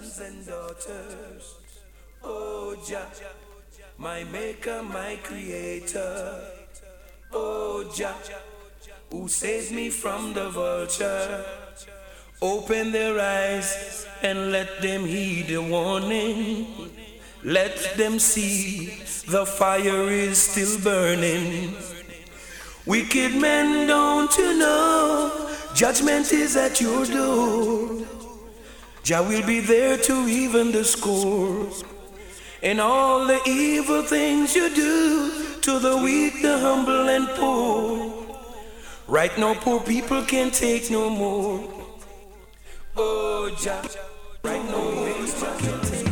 sons and daughters. Oh Jah, my maker, my creator. Oh Jah, who saves me from the vulture. Open their eyes and let them heed the warning. Let them see the fire is still burning. Wicked men, don't you know? Judgment is at your door. Jah will be there to even the score. And all the evil things you do to the weak, the humble, and poor. Right now, poor people can't take no more. Oh, Jah, right now,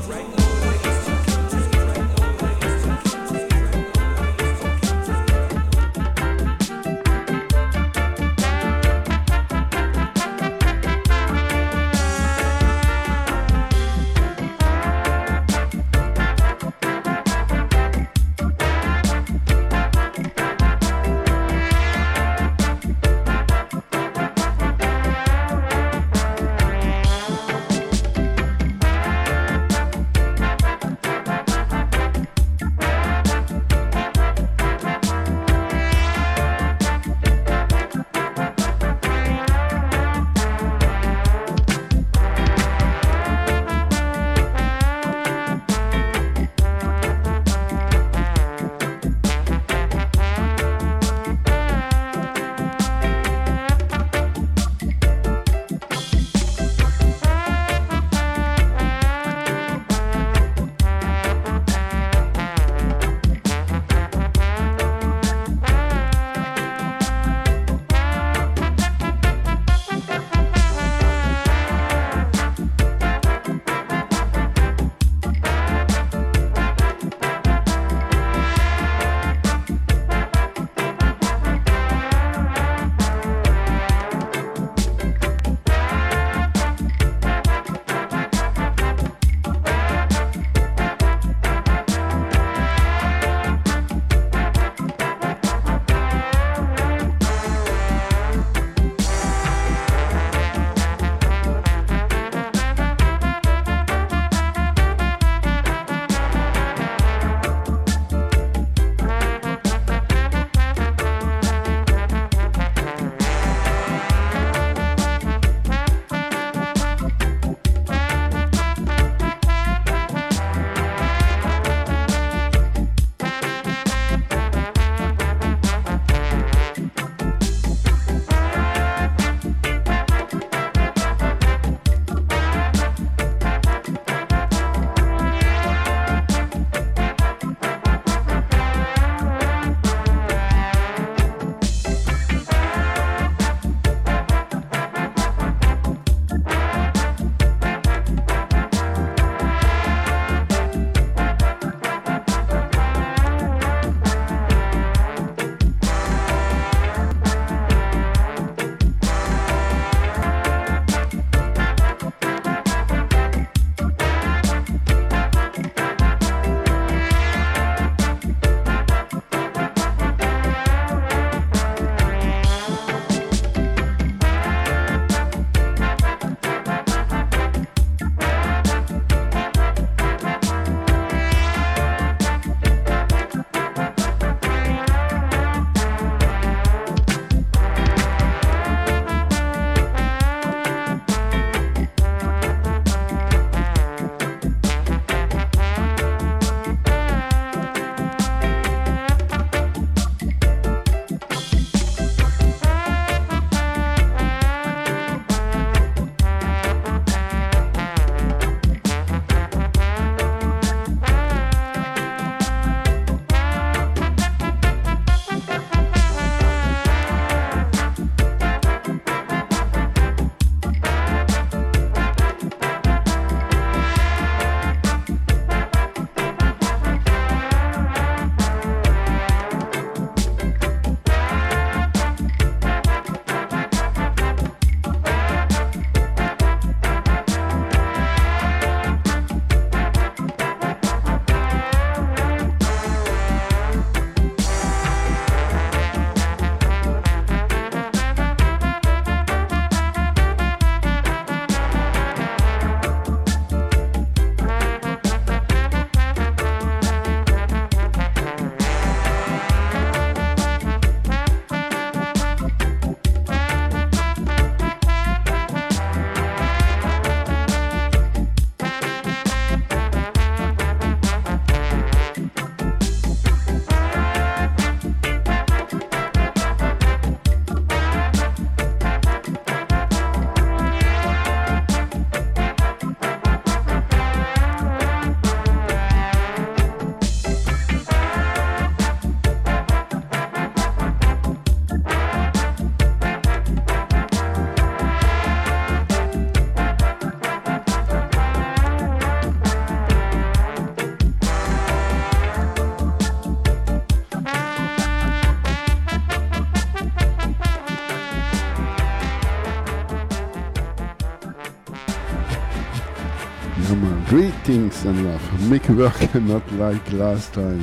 greetings and uh, love. Make work and not like last time.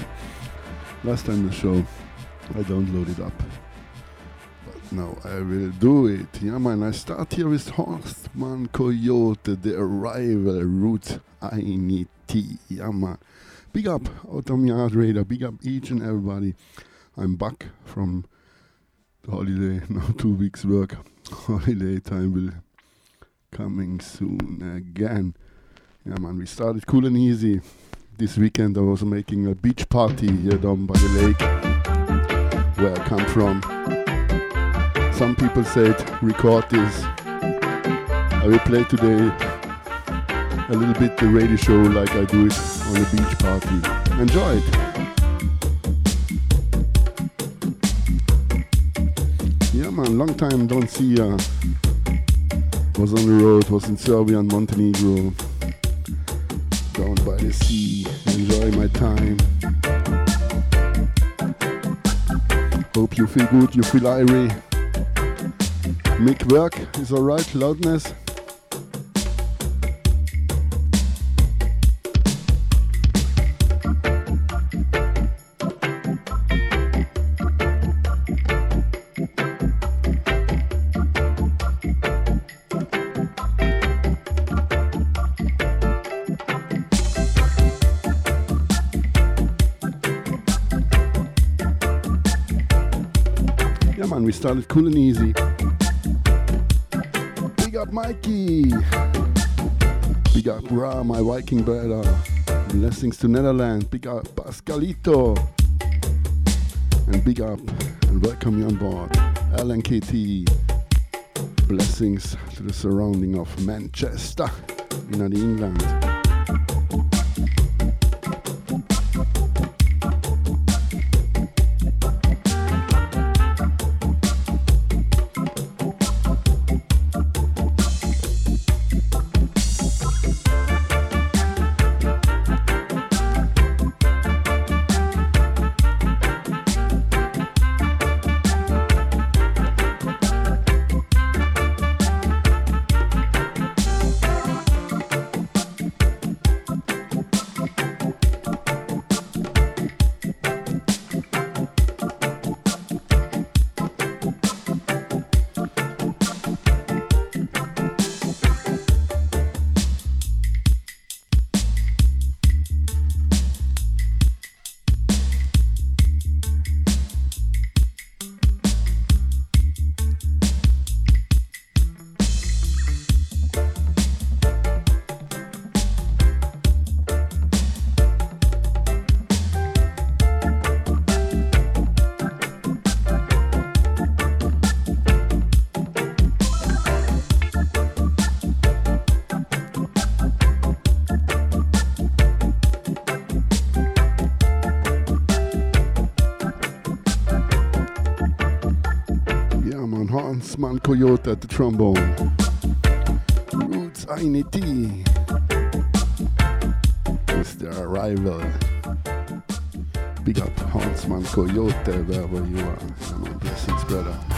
Last time the show I downloaded up. But now I will do it. Yeah man, I start here with Hornsman Coyote, the arrival route I need tea. Yeah man. Big up Outta Mi Yard Raider, big up each and everybody. I'm back from the holiday, now two weeks work. Holiday time will coming soon again. Yeah, man, we started cool and easy. This weekend I was making a beach party here down by the lake where I come from. Some people said record this. I will play today a little bit the radio show like I do it on a beach party. Enjoy it. Yeah man, long time don't see uh was on the road, was in Serbia and Montenegro the sea, enjoy my time. Hope you feel good, you feel airy. Make work is alright, loudness. Started cool and easy. Big up Mikey. Big up Ra, my Viking brother. Blessings to Netherlands. Big up Pascalito. And big up and welcome you on board. LNKT. Blessings to the surrounding of Manchester in England. Man Coyote at the trombone. Roots Ainiti. It's the arrival. Big up Hornsman Coyote wherever you are. Blessings, brother.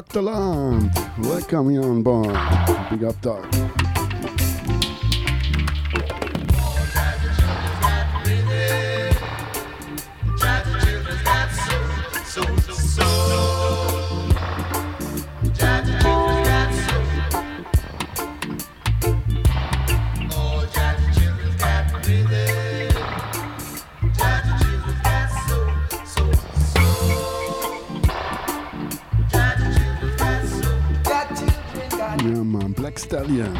Dr. Land. Welcome you on board. Big up, Doc. Stallion.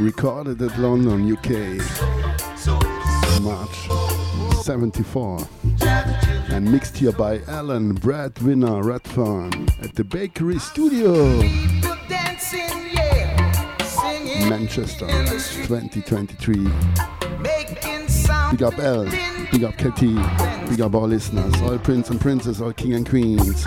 Recorded at London, UK, March 74. And mixed here by Alan Brad Winner Redfern at the Bakery Studio. Manchester 2023. Big up L, big up Katie, big up all listeners, all prince and princess, all king and queens.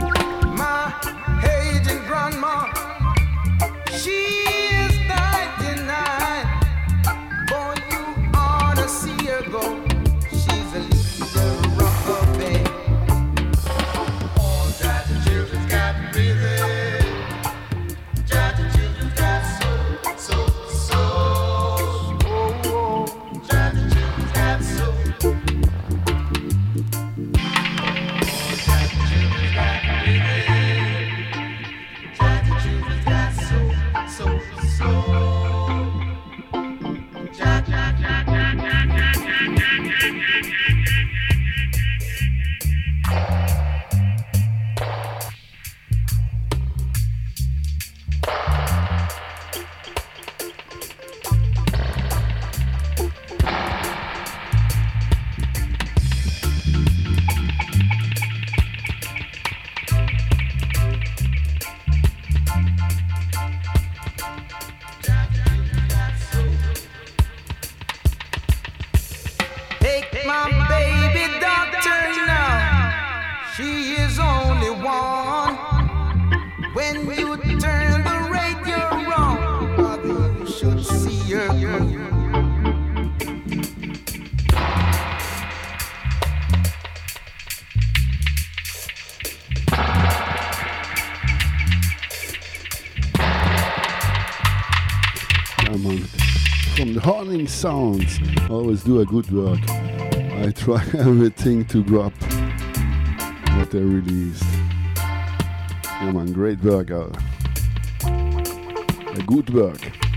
Sounds always do a good work. I try everything to grab what they released. Yeah man, great work. Uh, a good work.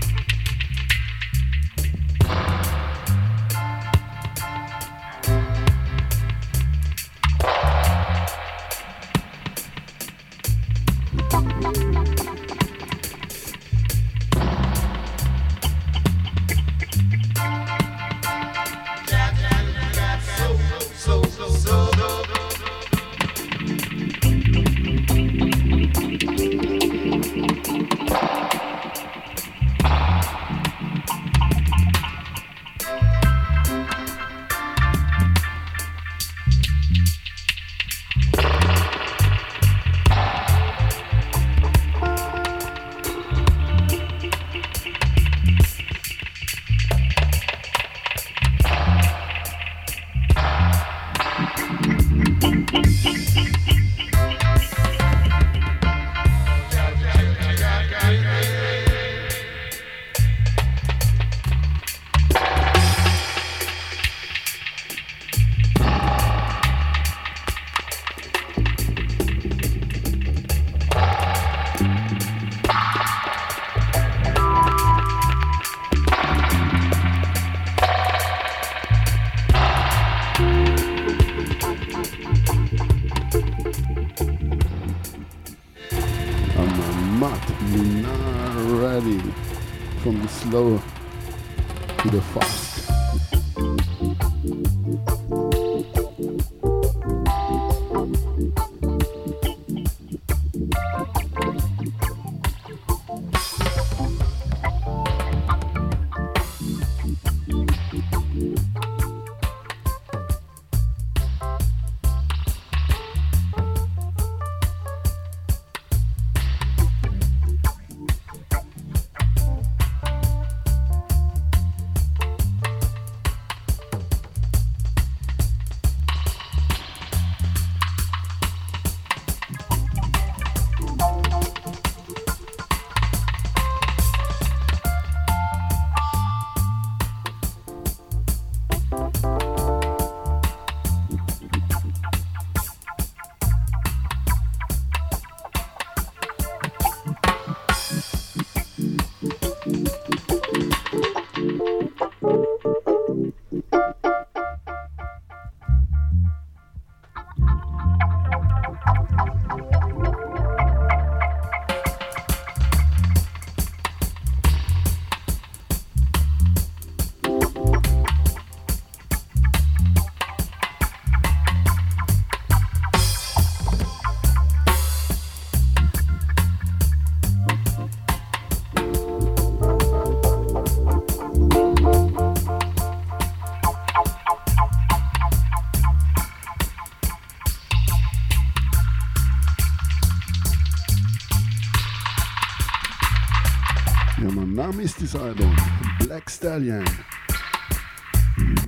This Album. Black Stallion.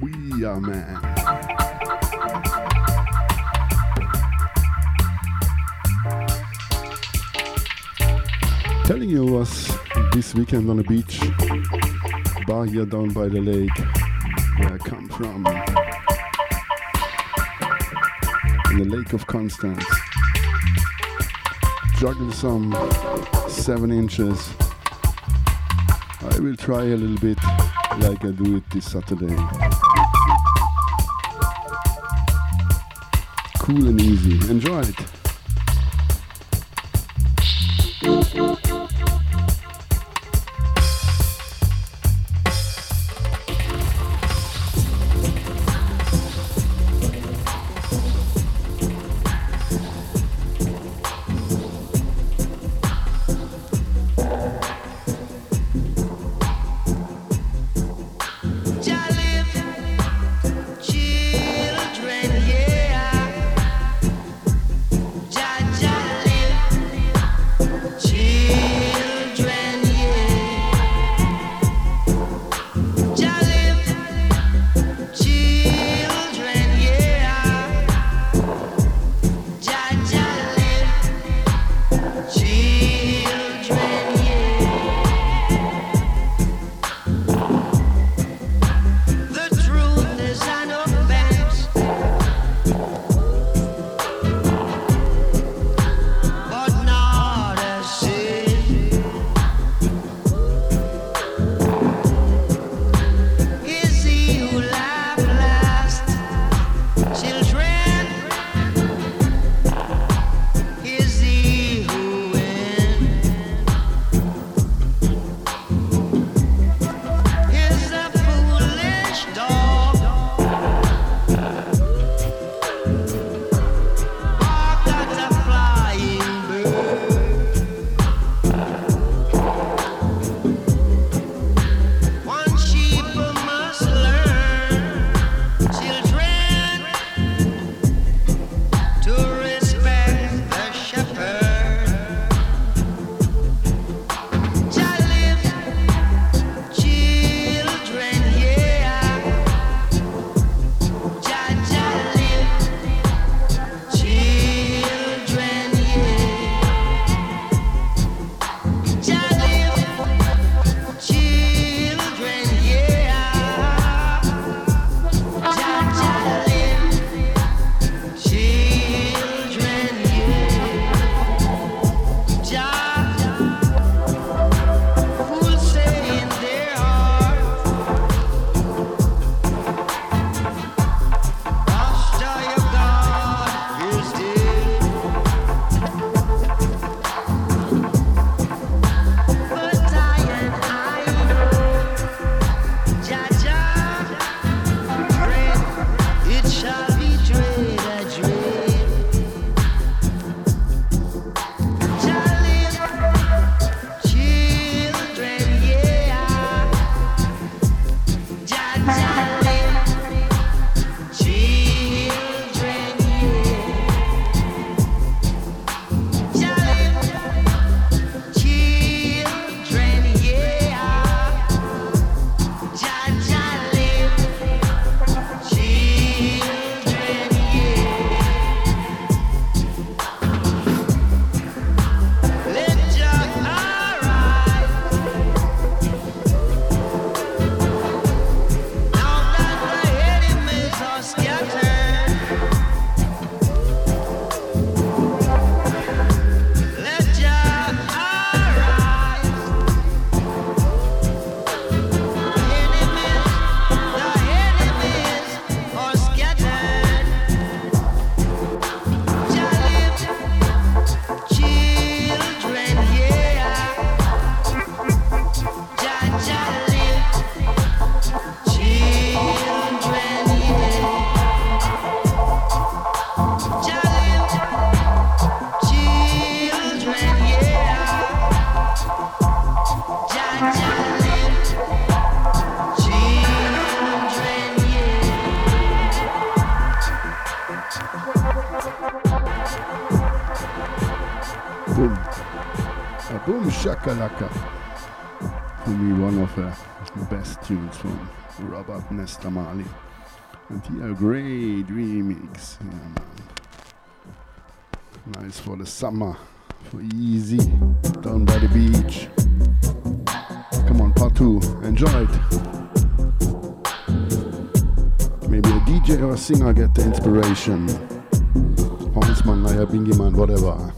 We are man. Telling you was this weekend on the beach, bar here down by the lake, where I come from, in the Lake of Constance. Juggle some seven inches. I will try a little bit like I do it this Saturday. Cool and easy. Enjoy it. For me one of the best tunes from Robert Nesta Marley. And here, a great remix. Yeah, nice for the summer, for easy, down by the beach. Come on, part two, enjoy it. Maybe a DJ or a singer get the inspiration. Hornsman, Naya Bingiman, whatever.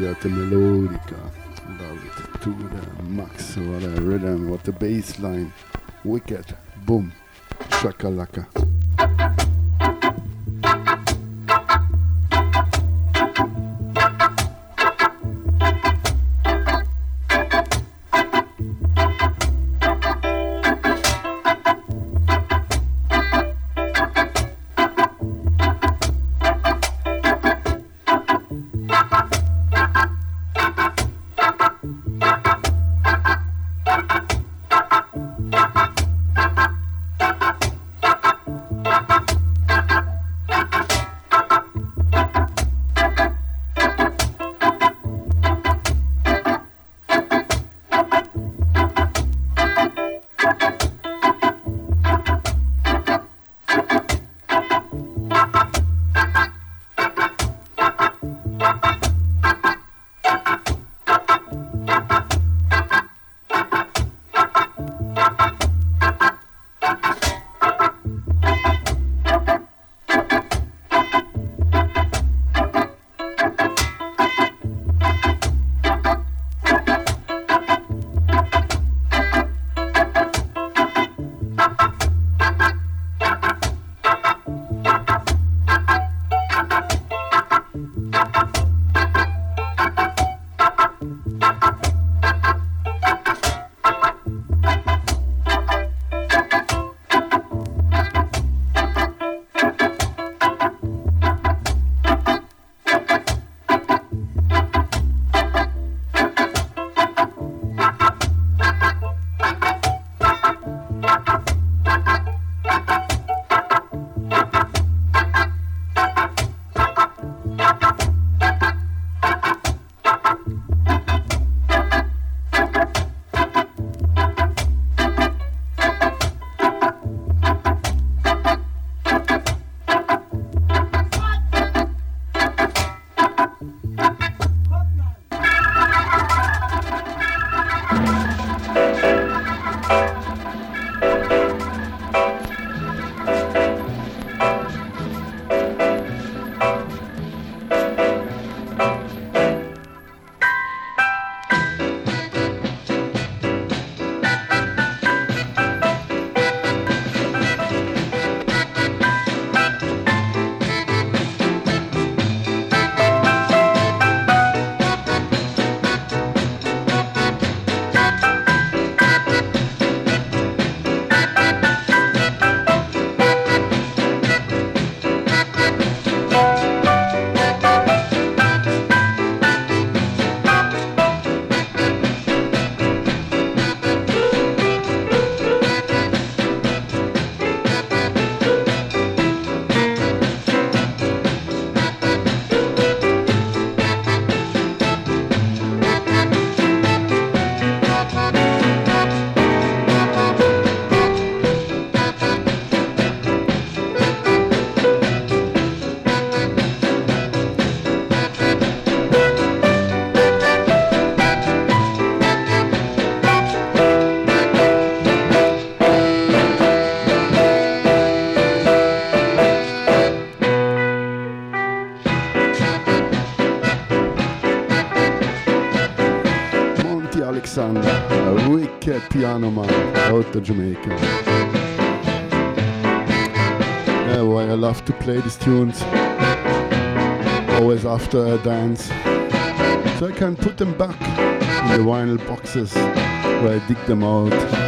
got the melodica, love it, to the max, the rhythm, what the bassline, wicked, boom, shakalaka. Big wicked Piano Man out of Jamaica. Yeah, why I love to play these tunes always after a dance. So I can put them back in the vinyl boxes where I dig them out.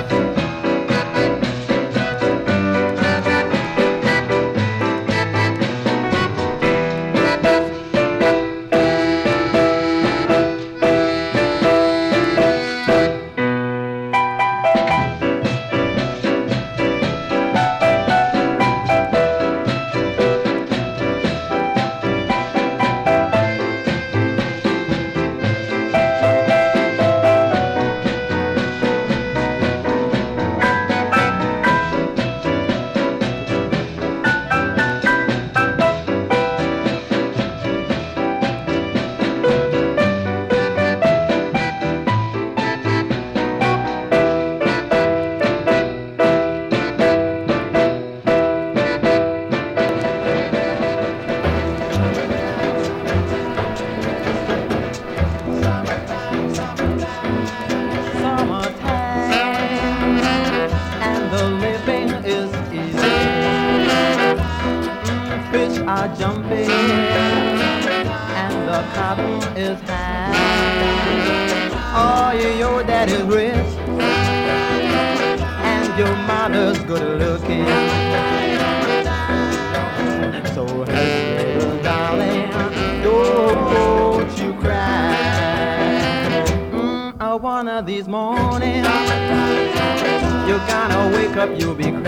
you'll be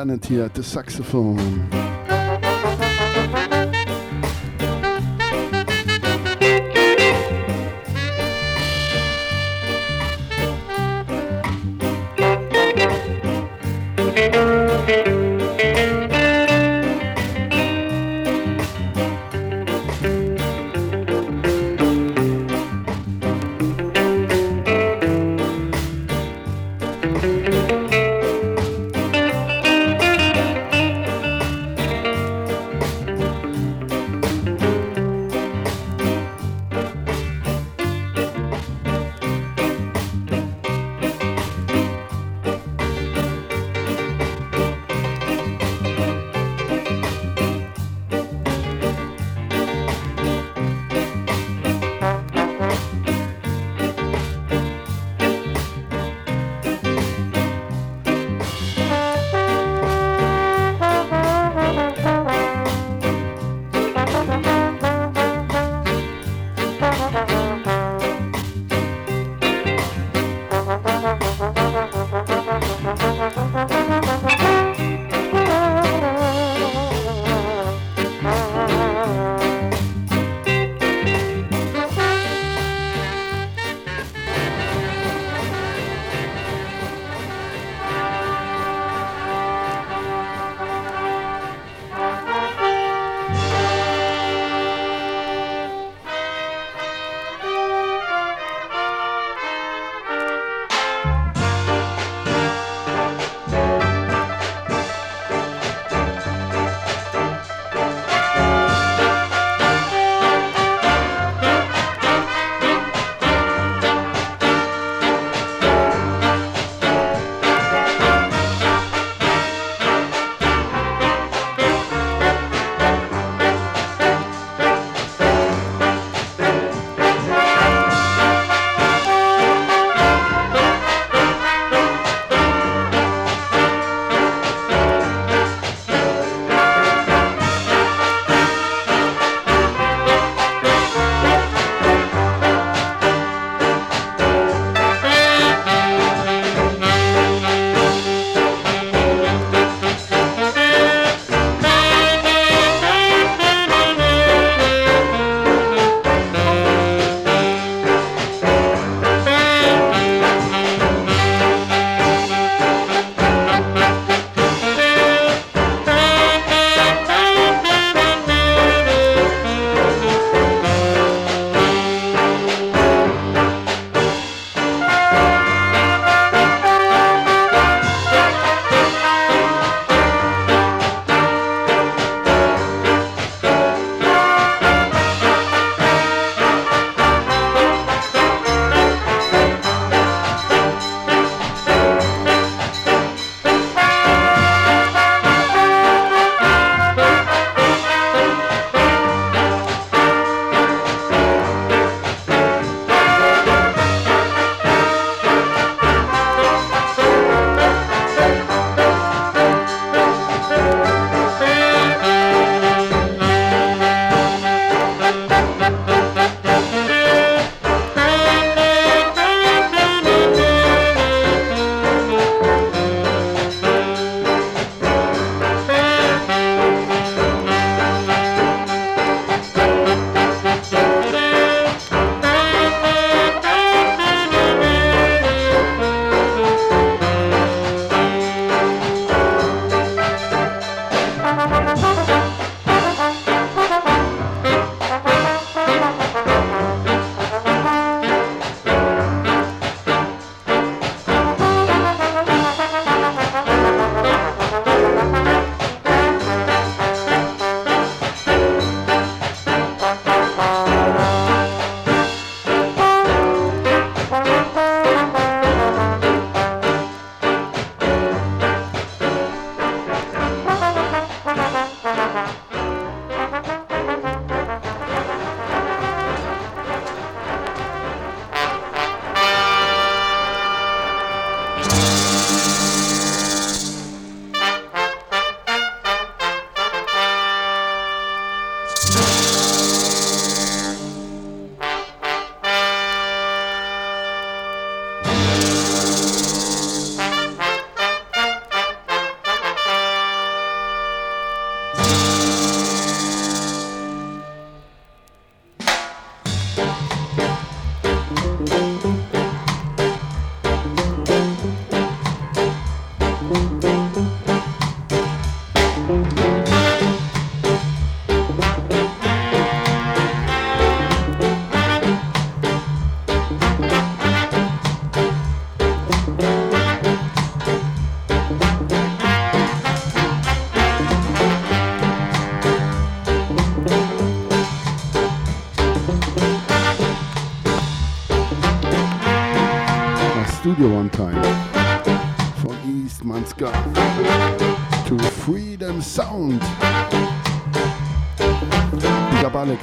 Bennett hier at the saxophone.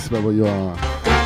Up Alex, you are.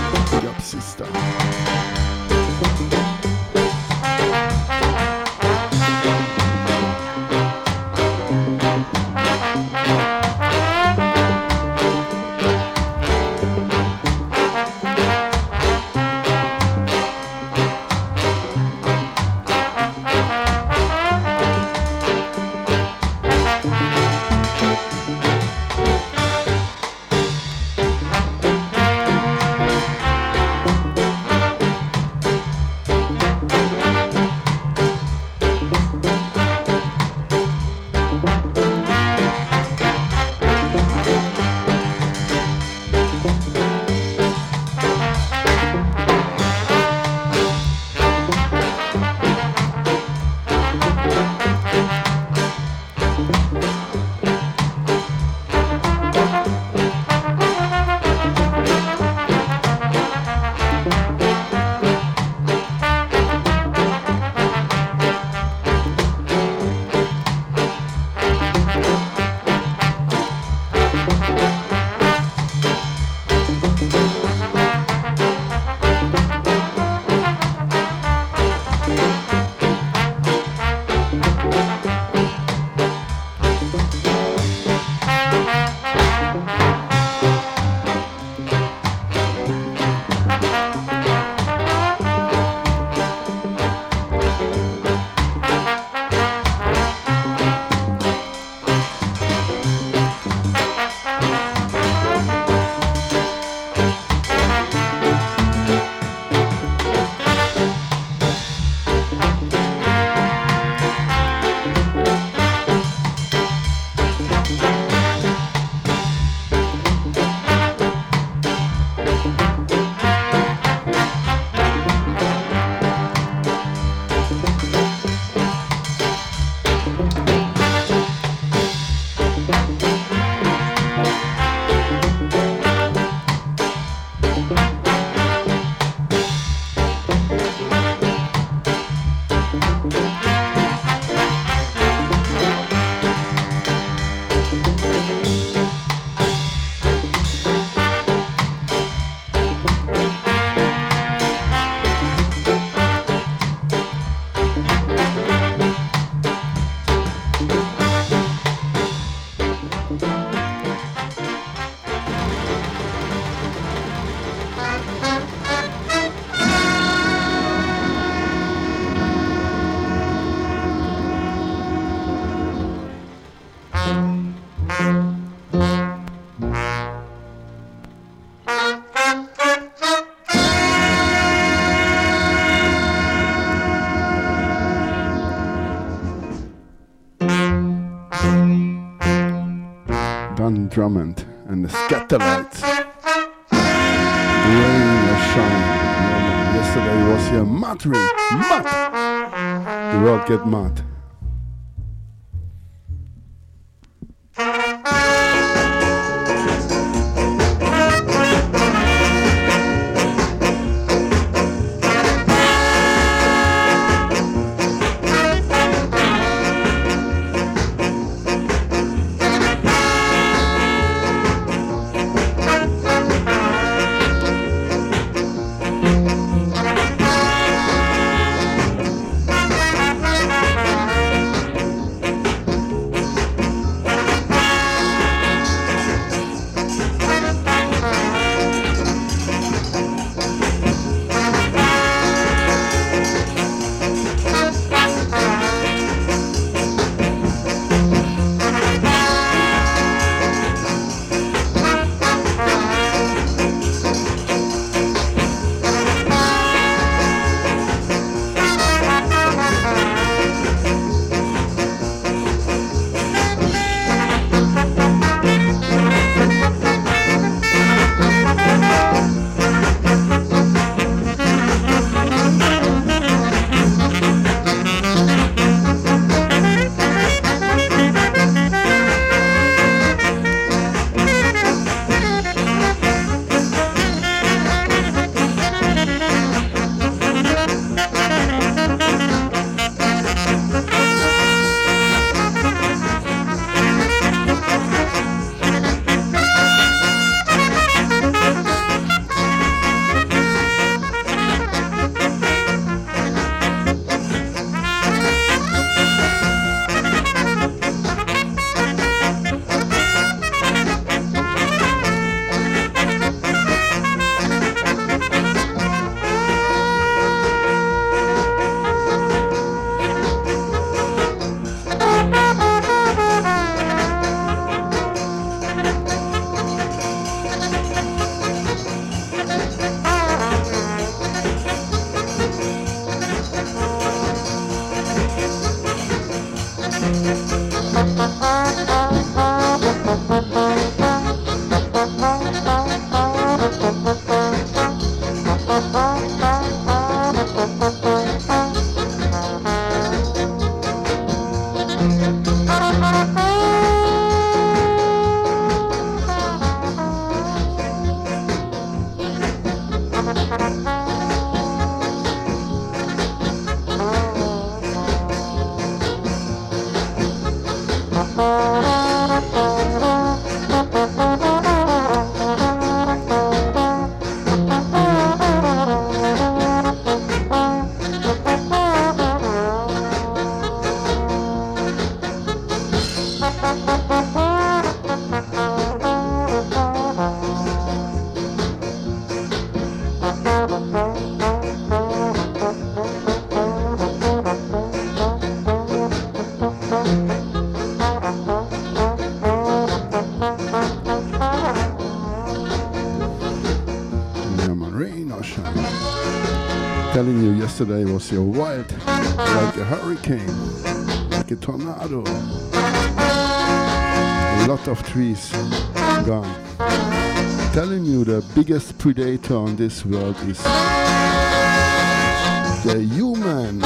Drummond and the Skatalites. Rain or shine. Yesterday was here muttering, mud. The world get mud. Telling you yesterday was your wild like a hurricane, like a tornado. A lot of trees gone. Telling you the biggest predator on this world is the human.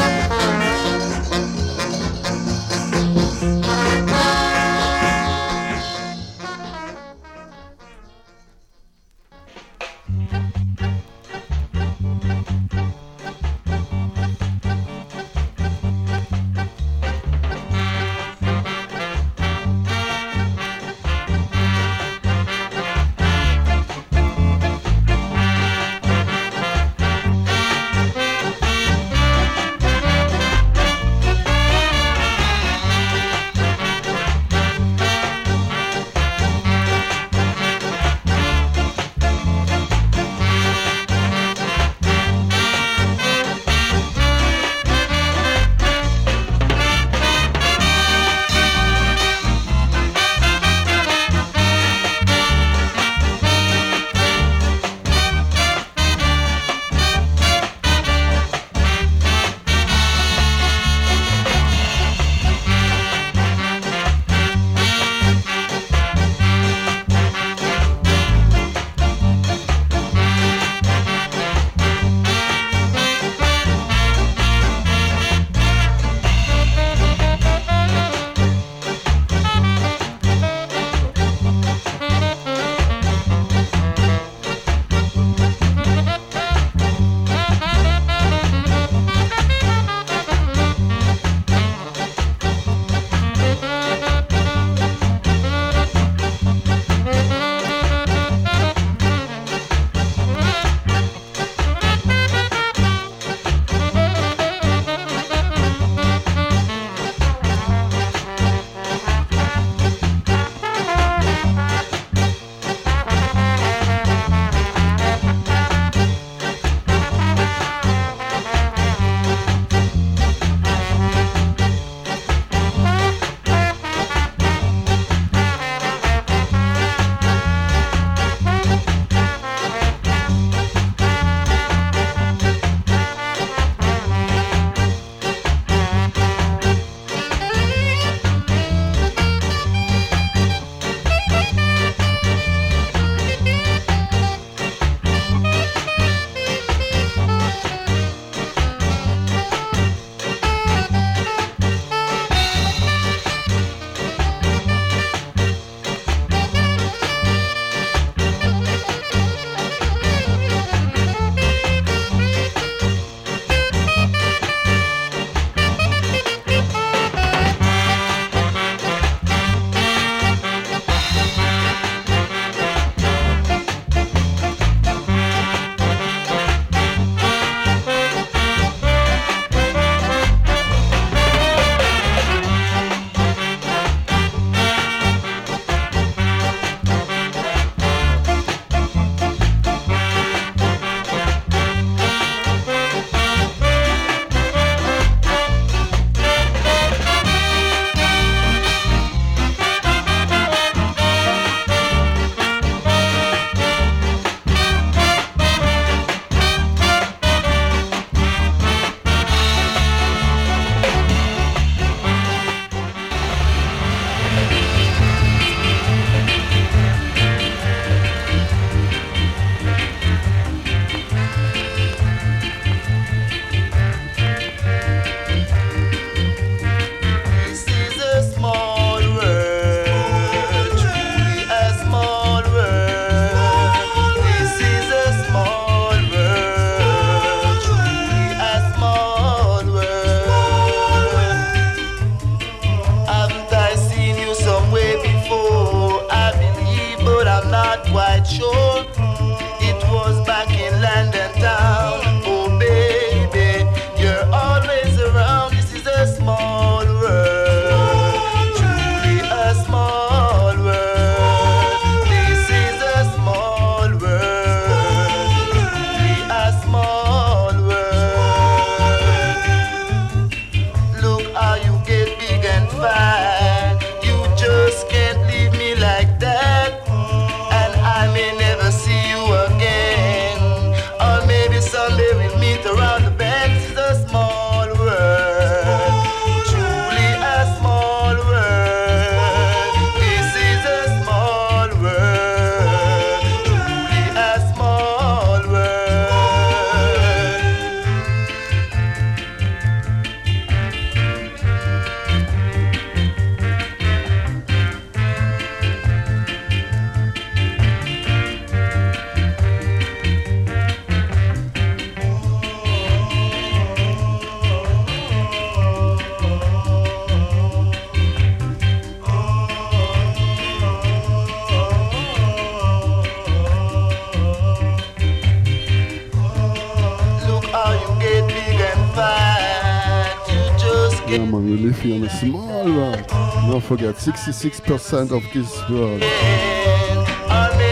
forget 66% of this world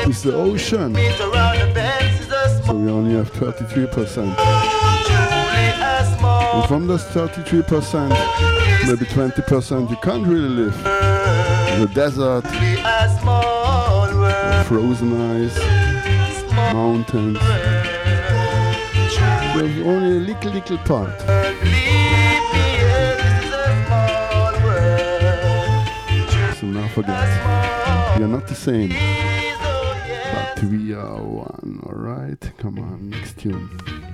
is the ocean. So we only have 33%. And from those 33%, maybe 20% you can't really live. The desert, frozen ice, mountains. There's only a little, little part. forget. You're not the same. But we are one, alright? Come on, next tune.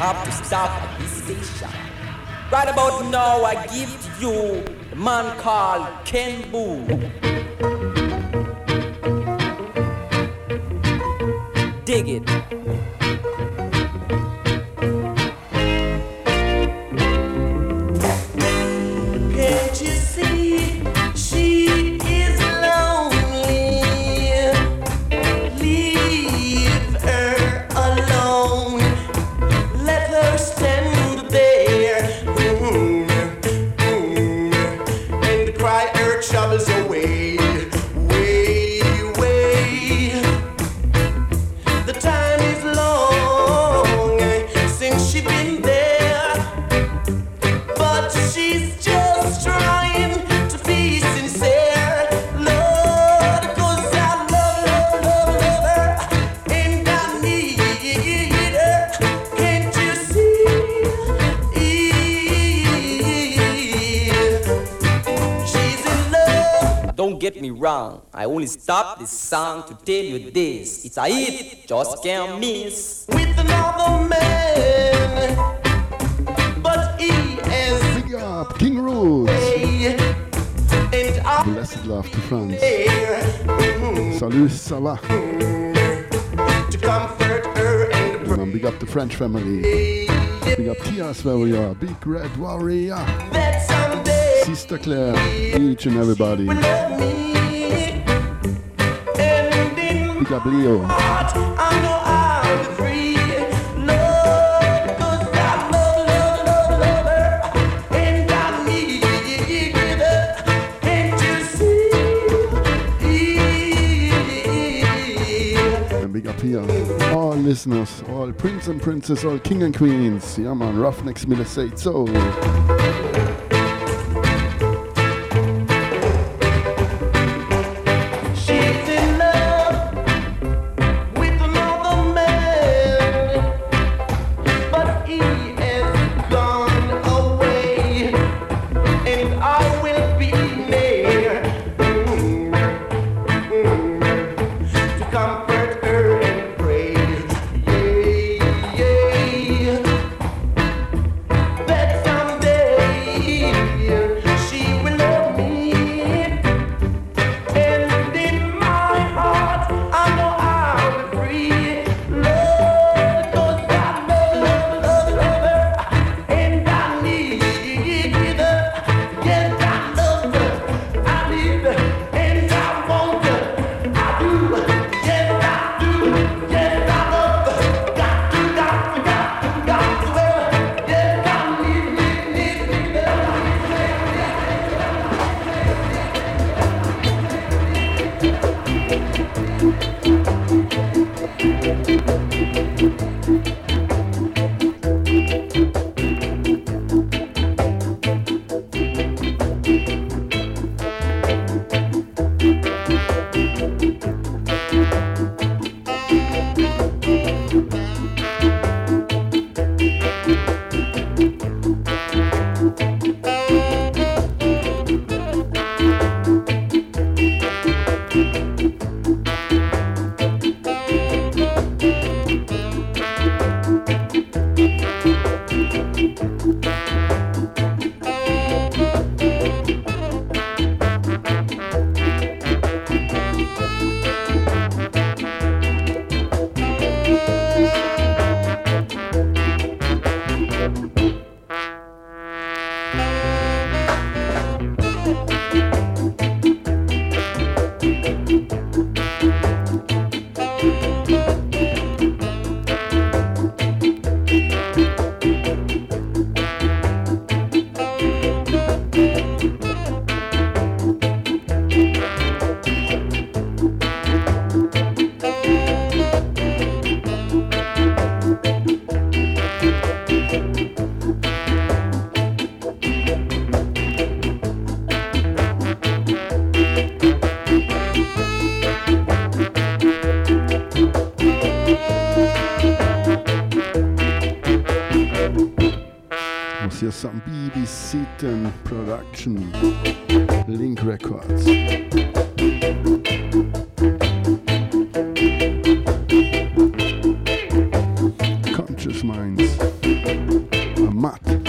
have to stop at this station. Right about now, I give you the man called Ken Boothe. stop this song to tell you this. It's a hit, just can't miss. With another man, but he. Big up, King Rose. Blessed love to France. Mm-hmm. Salut, ça va? To comfort her and pray. Big up the French family. Big up Tia's are. Big Red Warrior. Sister Claire, each and everybody. Deja Blio. Big up here, all listeners, all prince and princess, all king and queens. Yeah, man, Ruffneck Smille say so. Production, Link Records. Conscious Minds, a.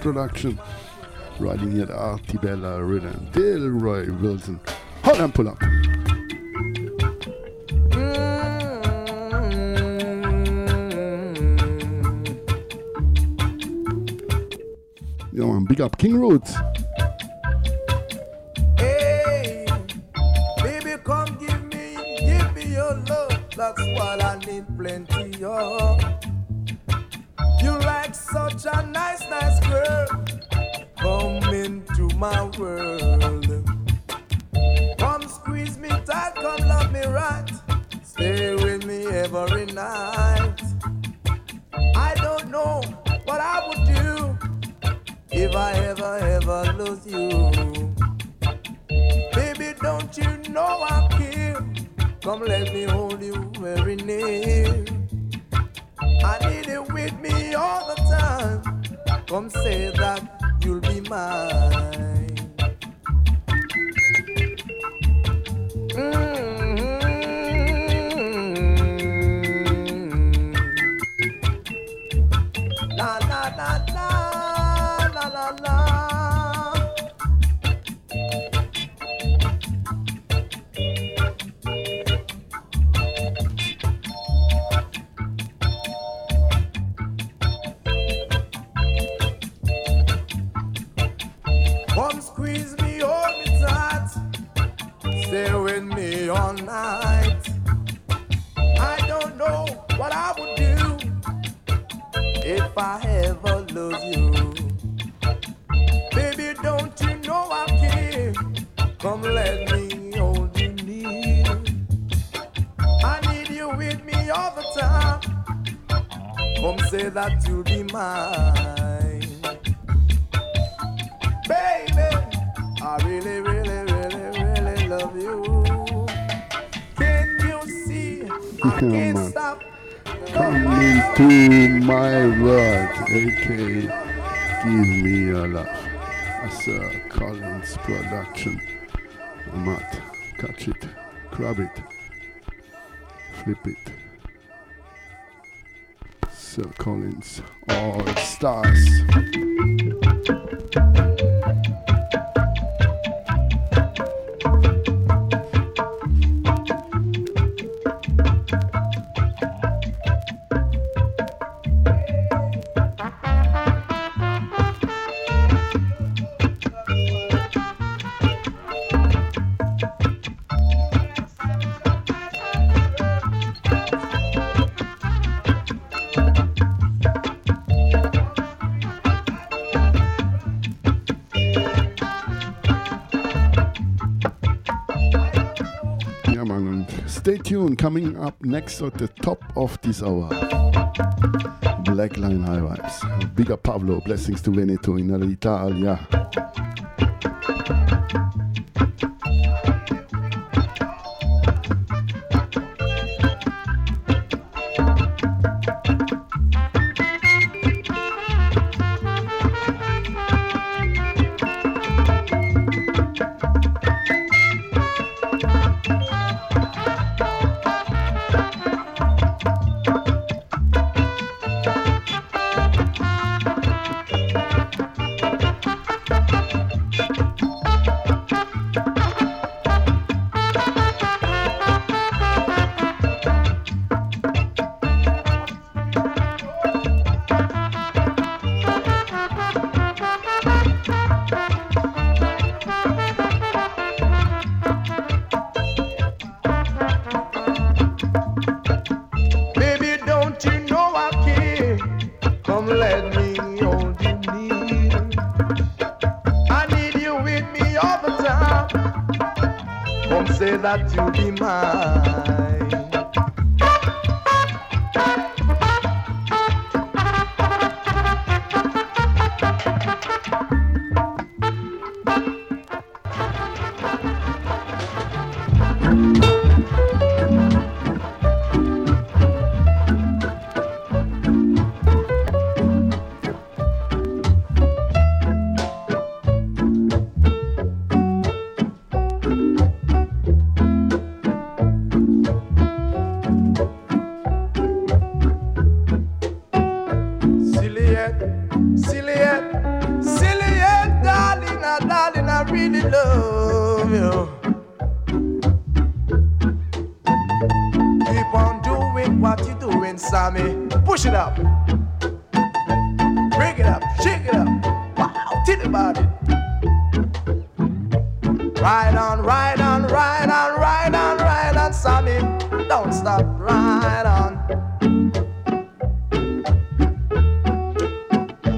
production. Riding here, uh, Artibella Rhythm, Delroy Wilson. Hold on, pull up. You know, big up King Roots. Come squeeze me tight, come love me right. Stay with me every night. I don't know what I would do if I ever, ever lose you. Baby, don't you know I care? Come let me hold you very near. I need you with me all the time. Come say that you'll be mine. Mm-hmm. It, flip it. Sir Collins, All Stars. Coming up next at the top of this hour, Black Line High Vibes. Bigger Pablo, blessings to Veneto in Italia. Baby, really love you. Keep on doing what you're doing, Sammy. Push it up. Break it up. Shake it up. Wow, tell about it. Ride on, ride on, ride on, ride on, ride on, Sammy. Don't stop, ride on.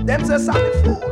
Them say Sammy fool.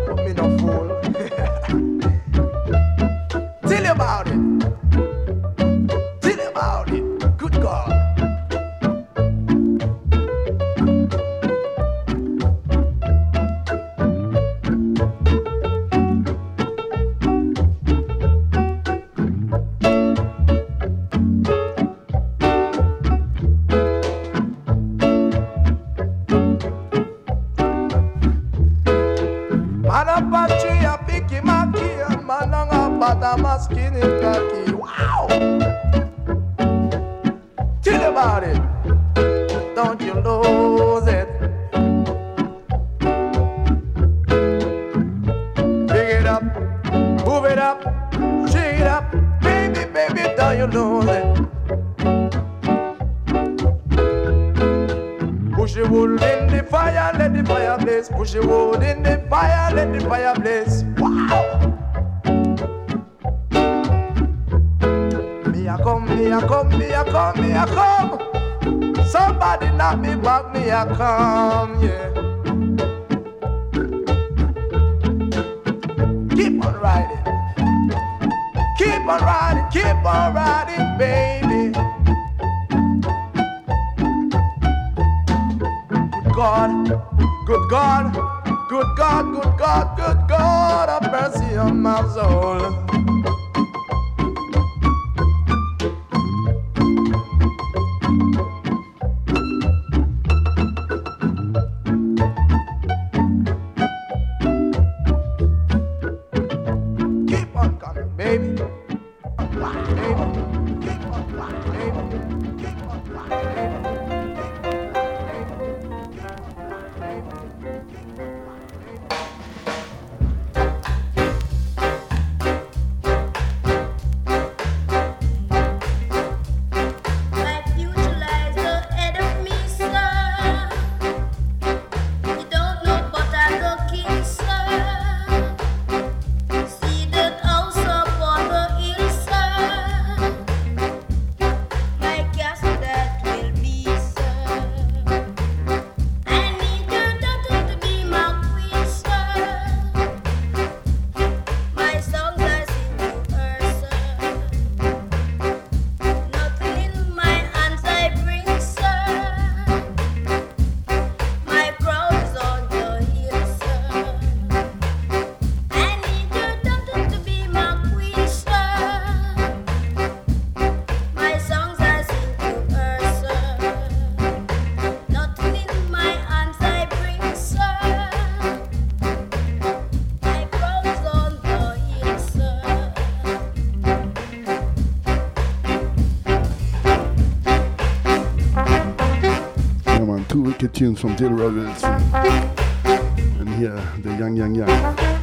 tunes from Dill Roberts. And here, the Young Young Young,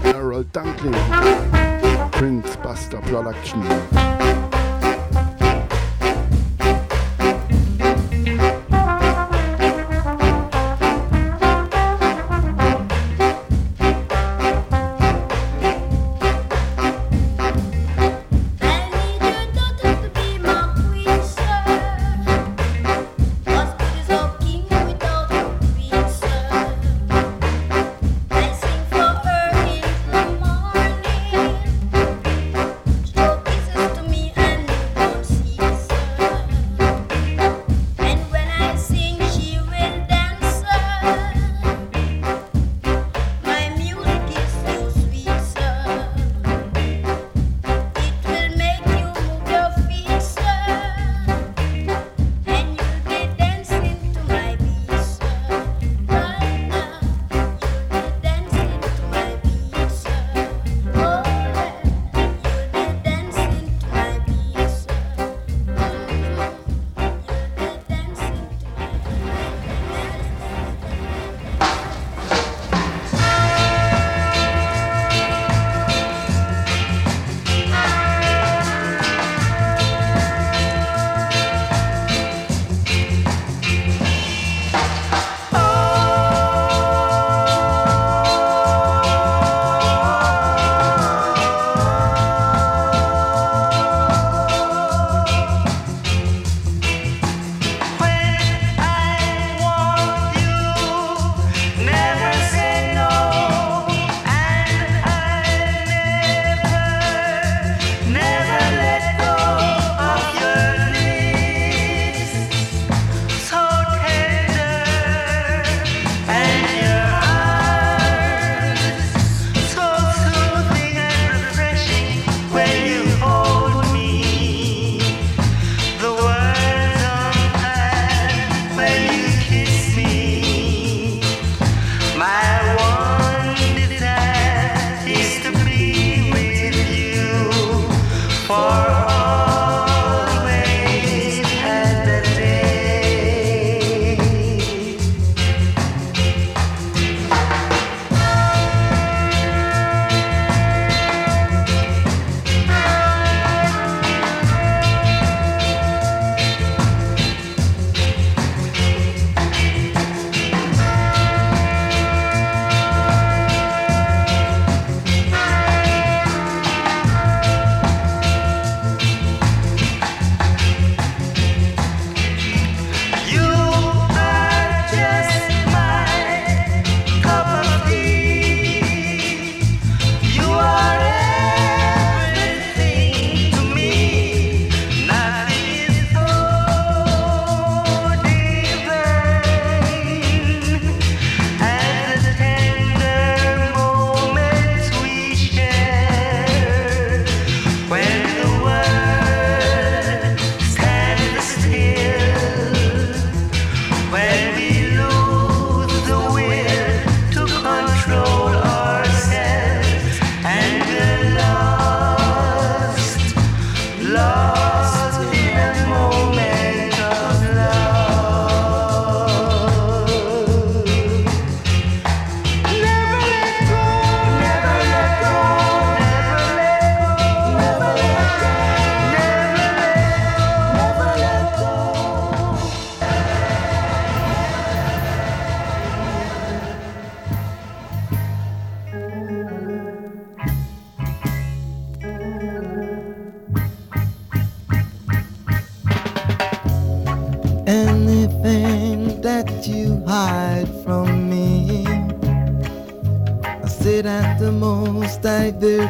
Errol Dunkley, Prince Buster Production.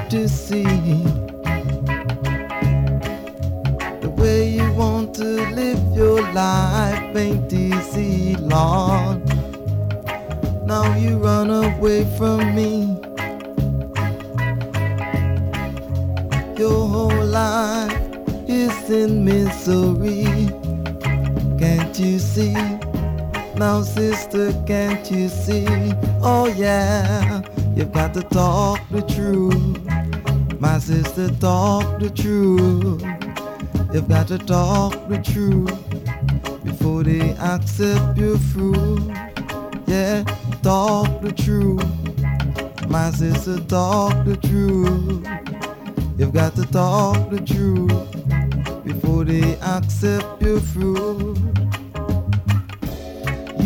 To see.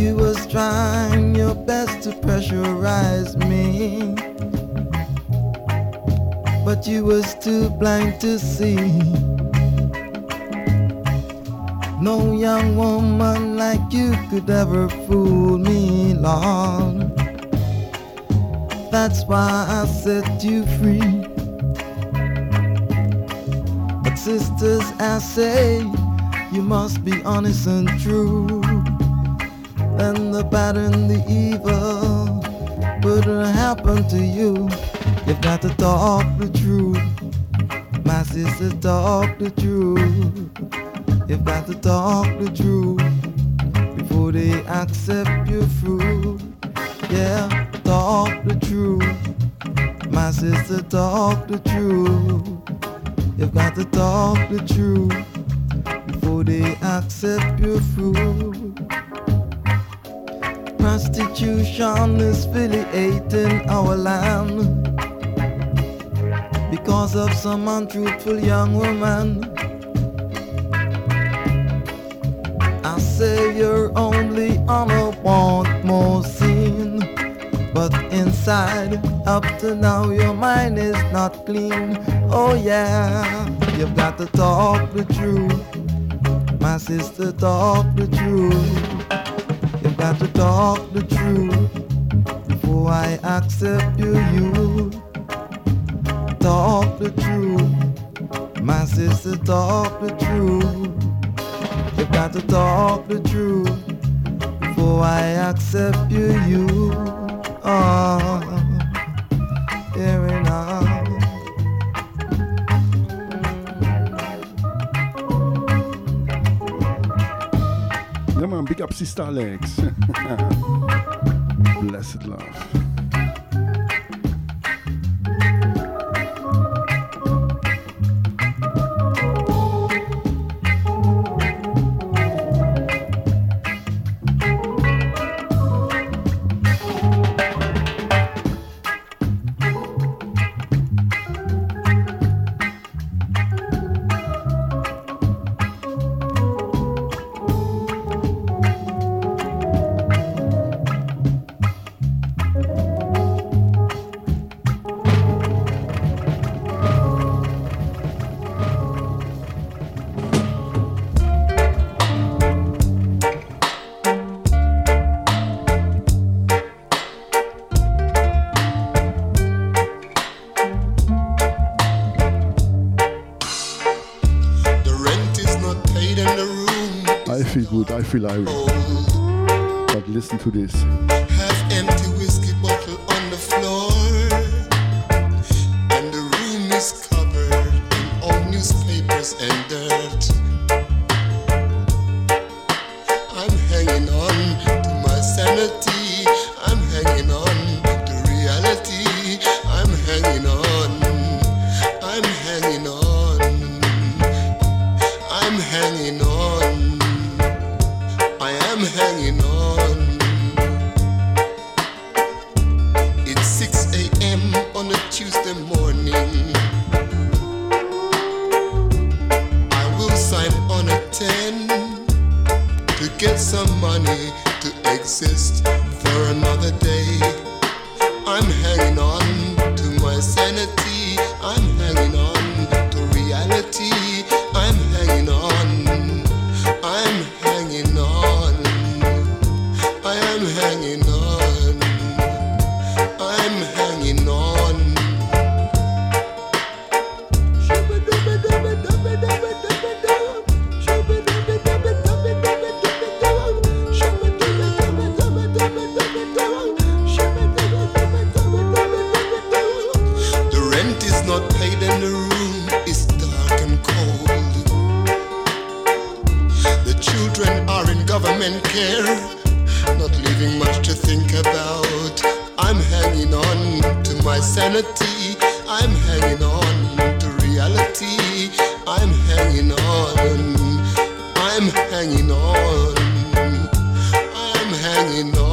You was trying your best to pressurize me, but you was too blind to see. No young woman like you could ever fool me, Lord. That's why I set you free. But sisters, I say, you must be honest and true. And the bad and the evil wouldn't happen to you. You've got to talk the truth. My sister, talk the truth. You've got to talk the truth before they accept your fruit. Yeah, talk the truth. My sister, talk the truth. You've got to talk the truth before they accept your fruit. Prostitution is affiliating our land because of some untruthful young woman. I say you're only on a want more scene, But inside, up to now, your mind is not clean. Oh, yeah, you've got to talk the truth. My sister, talk the truth. Got to talk the truth before I accept you. You talk the truth. My sister, talk the truth. You've got to talk the truth before I accept you. You are ah. Big up Sister Alex. Blessed love. good, I feel Irish. But listen to this. and care. Not leaving much to think about. I'm hanging on to my sanity. I'm hanging on to reality. I'm hanging on. I'm hanging on. I'm hanging on.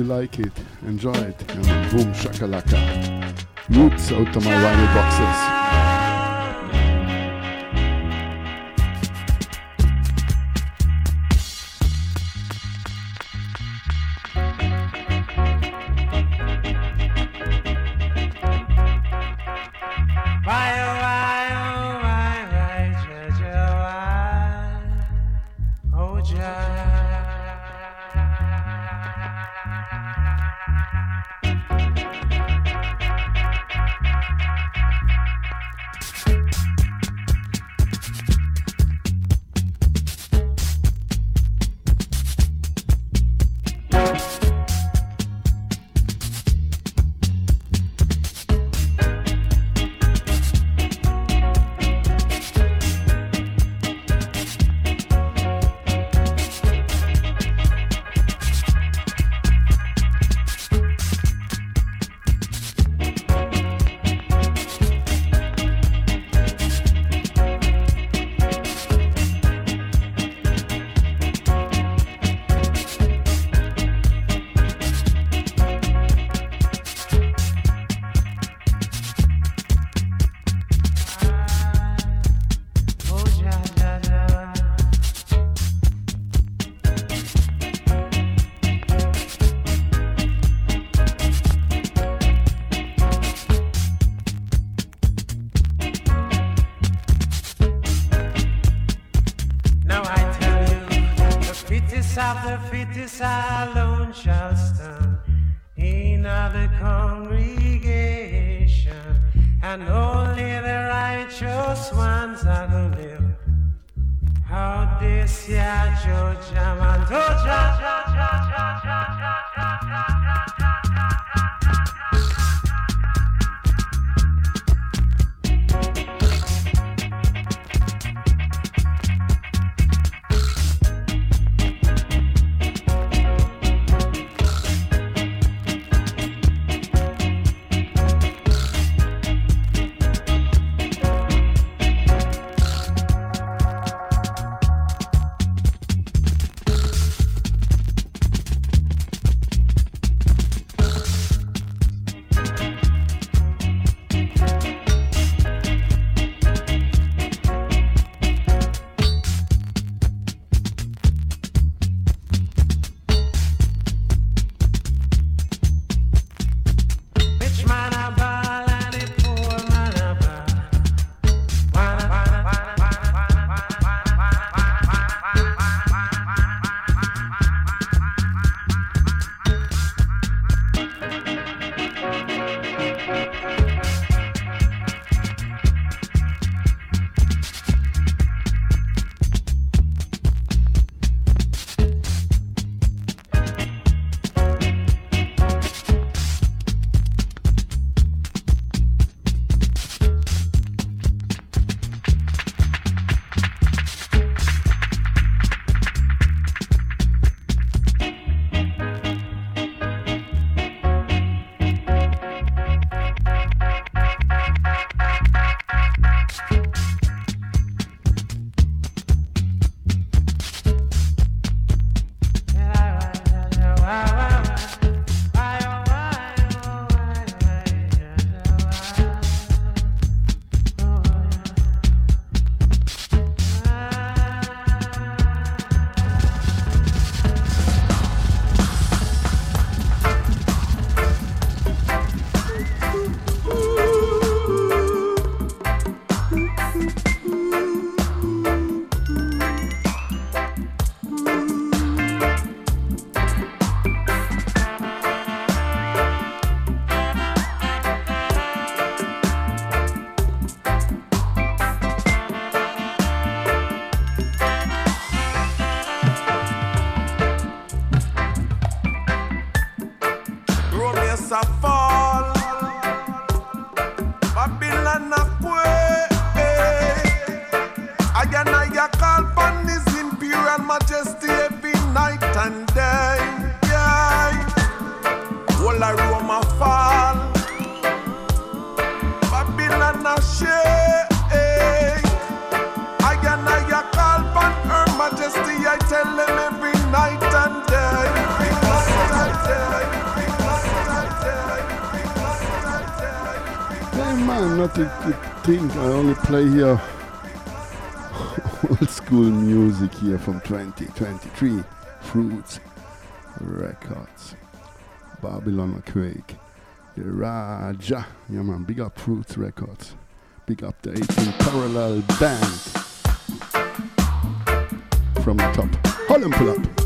you like it, enjoy it, and boom shakalaka. Roots out of my vinyl boxes. not the, the thing. I only play here old school music here from 2023. Fruits Records. Babylon Quake. The Raja. Yeah man, big up Fruits Records. Big up the 18 Parallel Band. From the top. Holland pull up.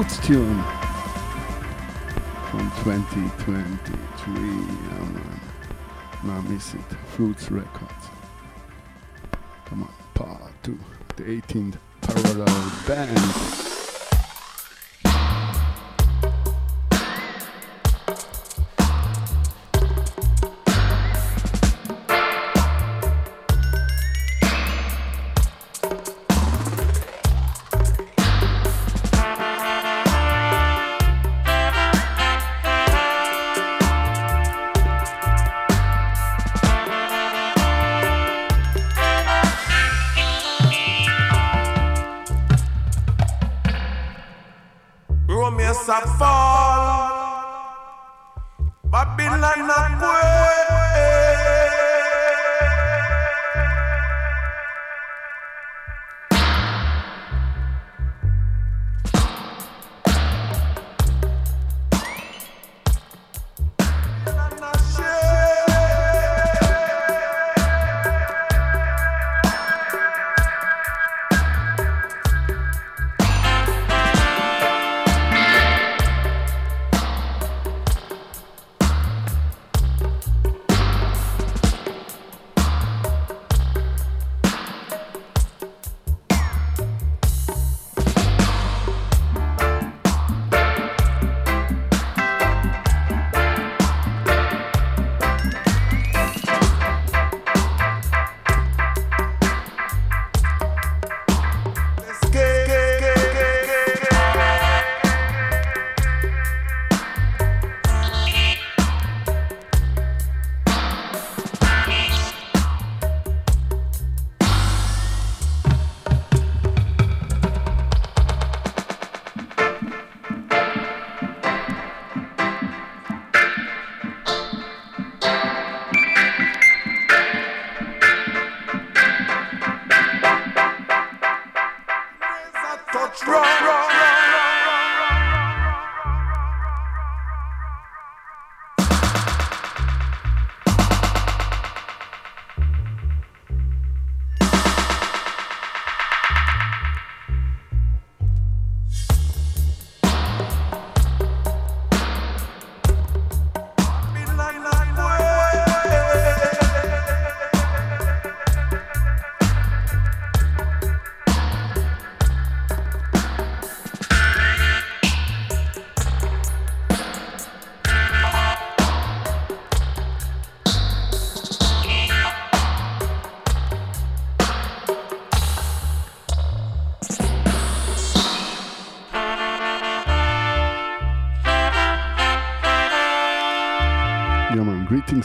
Roots tune from 2023. Um, uh, now miss it. Fruits Records. Come on, part two. The 18th Parallel Band.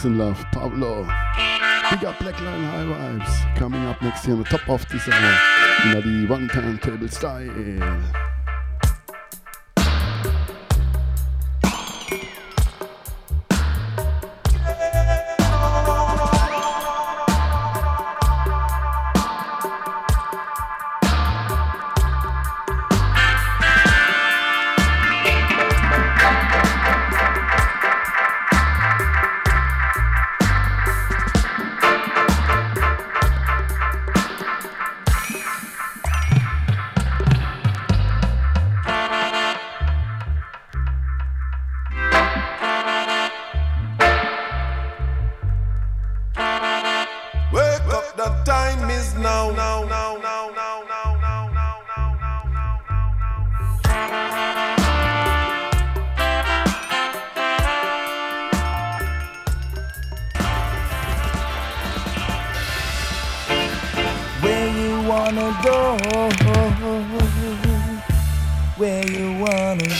Greetings and love, Pablo. We got Black Line High Vibes. Coming up next year on the top of this hour. In the one turntable style.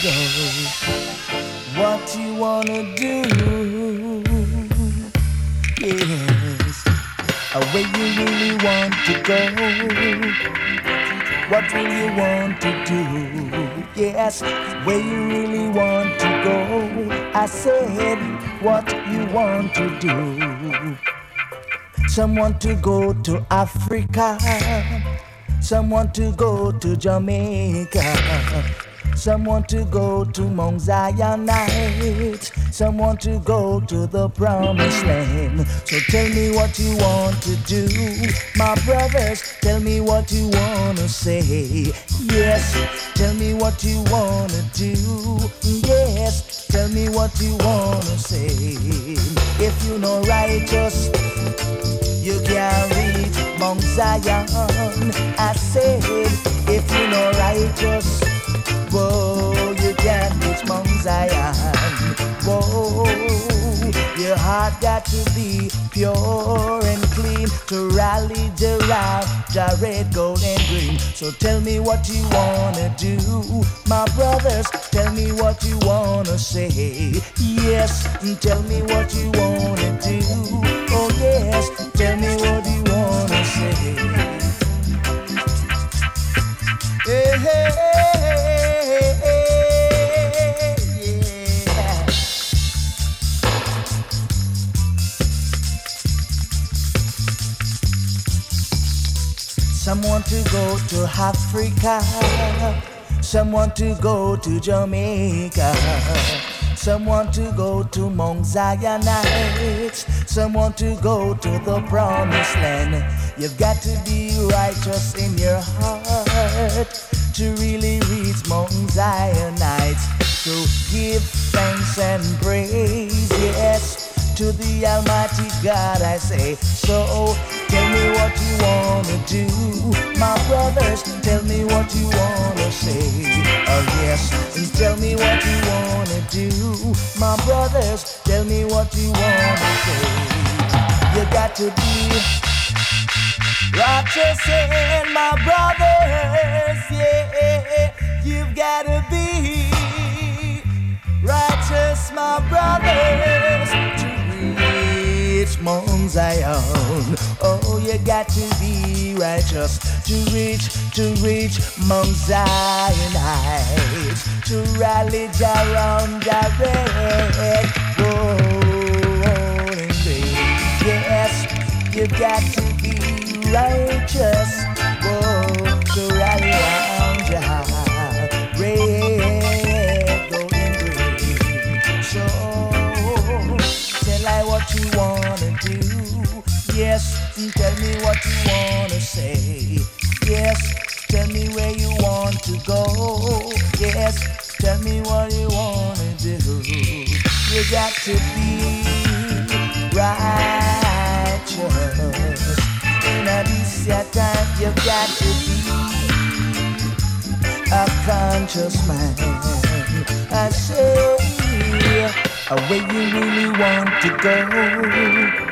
Go? What you wanna do? Yes. Where you really want to go? What will you want to do? Yes, where you really want to go? I said, what you want to do? Someone to go to Africa. Someone to go to Jamaica. Someone to go to Mount Zionite. Someone to go to the promised land. So tell me what you want to do. My brothers, tell me what you wanna say. Yes, tell me what you wanna do. Yes, tell me what you wanna say. If you know righteous, you can reach Mount Zion. I said, if you know righteous, whoa, you can't reach Mount Zion. Whoa, your heart got to be pure and clean to rally around the red, gold, and green. So tell me what you wanna do, my brothers. Tell me what you wanna say. Yes, tell me what you wanna do. Oh yes, tell me what you wanna say. Hey, hey, hey, to go to Africa. Some want to go to Jamaica. Some want to go to Mount Zion Heights. Some want to go to the promised land. You've got to be righteous in your heart to really reach Mount Zion Heights. So give thanks and praise, yes, to the Almighty God. I say, so tell me what you wanna do, my brothers. Tell me what you wanna say. Oh yes, and tell me what you wanna do, my brothers. Tell me what you wanna say. You got to be righteous in my brothers, yeah. You've gotta be righteous, my brothers, Mount Zion. Oh, you got to be righteous to reach, to reach Mount Zion heights, to rally around golden grace. Yes, you got to be righteous. Whoa, Yes, tell me what you wanna say. Yes, tell me where you want to go. Yes, tell me what you wanna do. You got to be righteous. In a this time, you got to be a conscious man. I say, where you really want to go.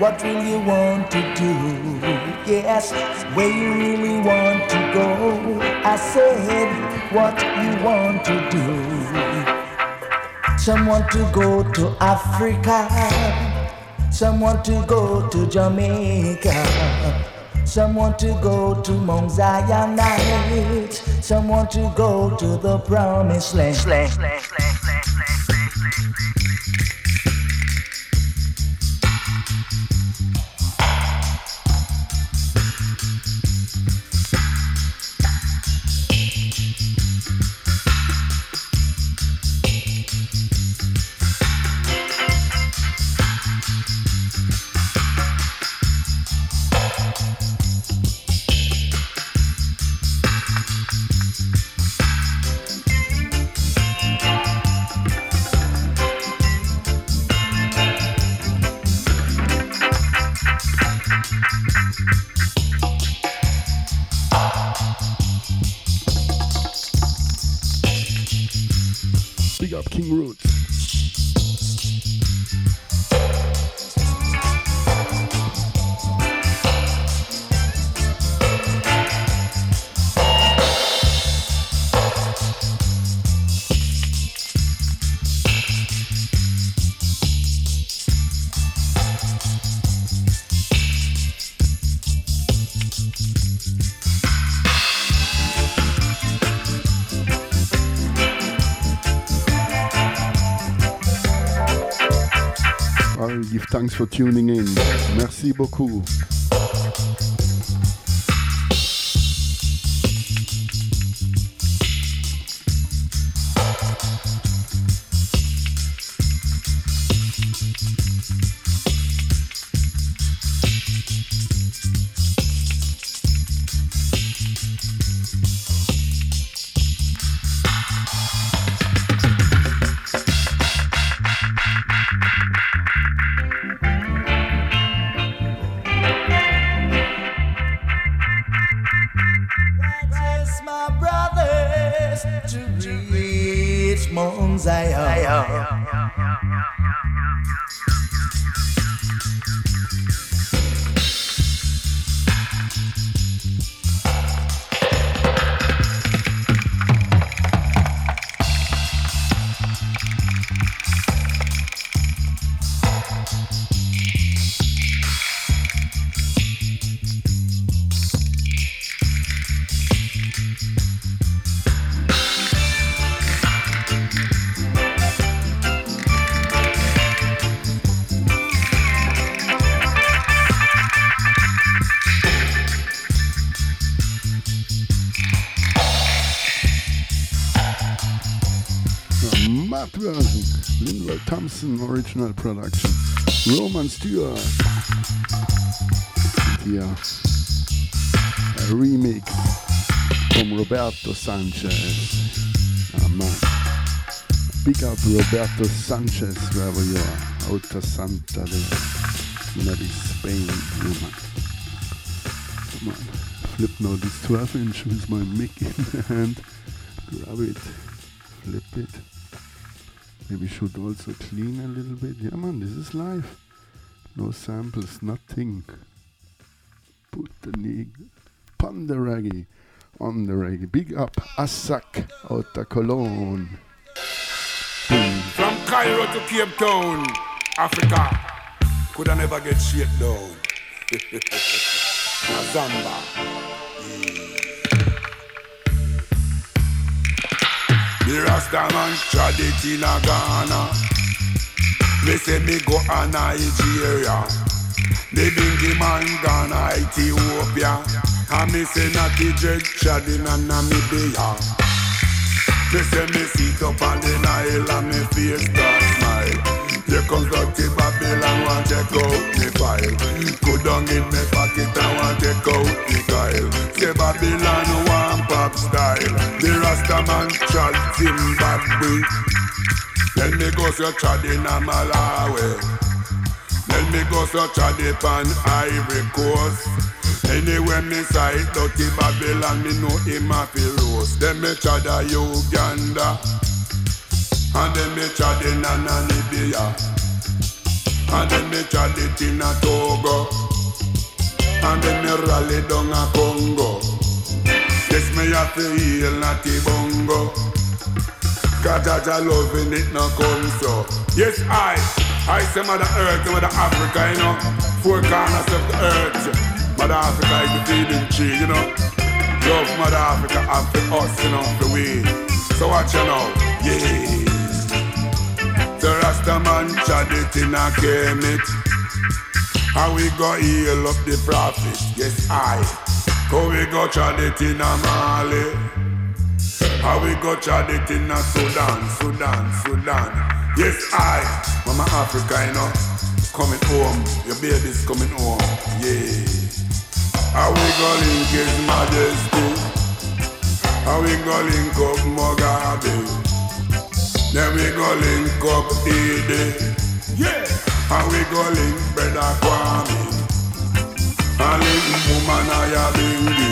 What will you want to do? Yes, where you really want to go. I said, what you want to do. Some want to go to Africa. Some want to go to Jamaica. Some want to go to Mount Zion Some want to go to the promised land. I give thanks for tuning in. Merci beaucoup. Linwell original production. Roman Stewart. Hier a remix from Roberto Sanchez. Ah man. Big up Roberto Sanchez wherever you are. Out of Santander Spain. Come on. Flip now this 12 inch with my mic in the hand. Grab it. Flip it. Maybe should also clean a little bit. Yeah man, this is live. No samples, nothing. Put the knee on the reggae. On the reggae. Big up Asak out Cologne. From Cairo to Cape Town, Africa, could I never get shit down. A Zamba. The Rastaman tried it in a Ghana. Me say me go a Nigeria. The bingy man Ghana, Ethiopia. And me say not the dread trad in a Namibia. Me say me sit up on the Nile and me face start smile. Here comes dirty Babylon, want check out me file. Go down in me pocket and want check out me Kyle. Say Babylon want pop style. The Rastaman trad Zimbabwe. Then me go so trad in a Malawi. Then me go so trad on Ivory Coast. Anyway, me sight dirty Babylon, me know him a fi roast. Then me trad a Uganda, and then me trad in a Namibia, and then me trad it in a Togo, and then me rally down a Congo. Yes, me have to heal natty bongo. Cause Jaja loving it no come so. Yes, I, I say Mother Earth, Mother Africa, you know, four corners of the earth. Mother Africa is the feeding tree, you know. Love Mother Africa after us, you know, the way. So watch you now, yeah. The Rastaman chad it in a kemet. How we go heal up the prophet, yes I. How we go chad it in a Mali. How we go chad it in a Sudan, Sudan, Sudan. Yes I, Mama Africa, you know. Coming home, your baby's coming home, yeah. How we go link His Majesty? How we go link up Mugabe? Then we go link up Edie. Yeah. How we go link Brother Kwame? And link Mumana Bingi.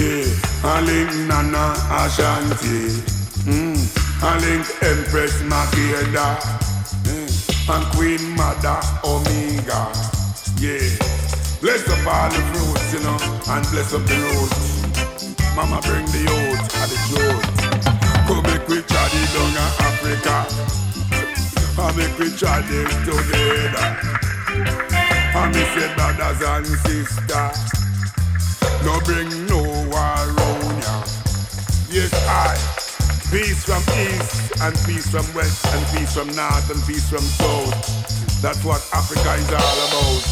Yeah. And link Nana Ashanti. Mm. And link Empress Makeda. Mm. And Queen Mother Omega. Yeah. Bless up all the fruits, you know, and bless up the roots. Mama bring the youth and the truth. Come make we try it down Africa. And make we try it together. And me say brothers and sisters. No bring no war round ya. Yes, I. Peace from east and peace from west and peace from north and peace from south. That's what Africa is all about.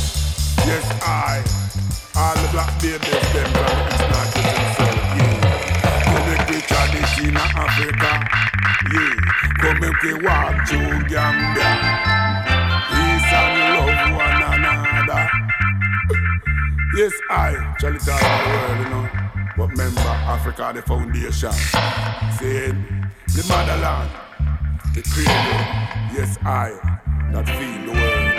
Yes, I. All the black babies, them from the east, north, and south, yeah. We tradition in Africa, yeah. Come make we walk through Gambia. Yes, I. It all the world, you know. But remember, Africa the foundation. Saying, the motherland, the cradle. Yes, I. That feed the world.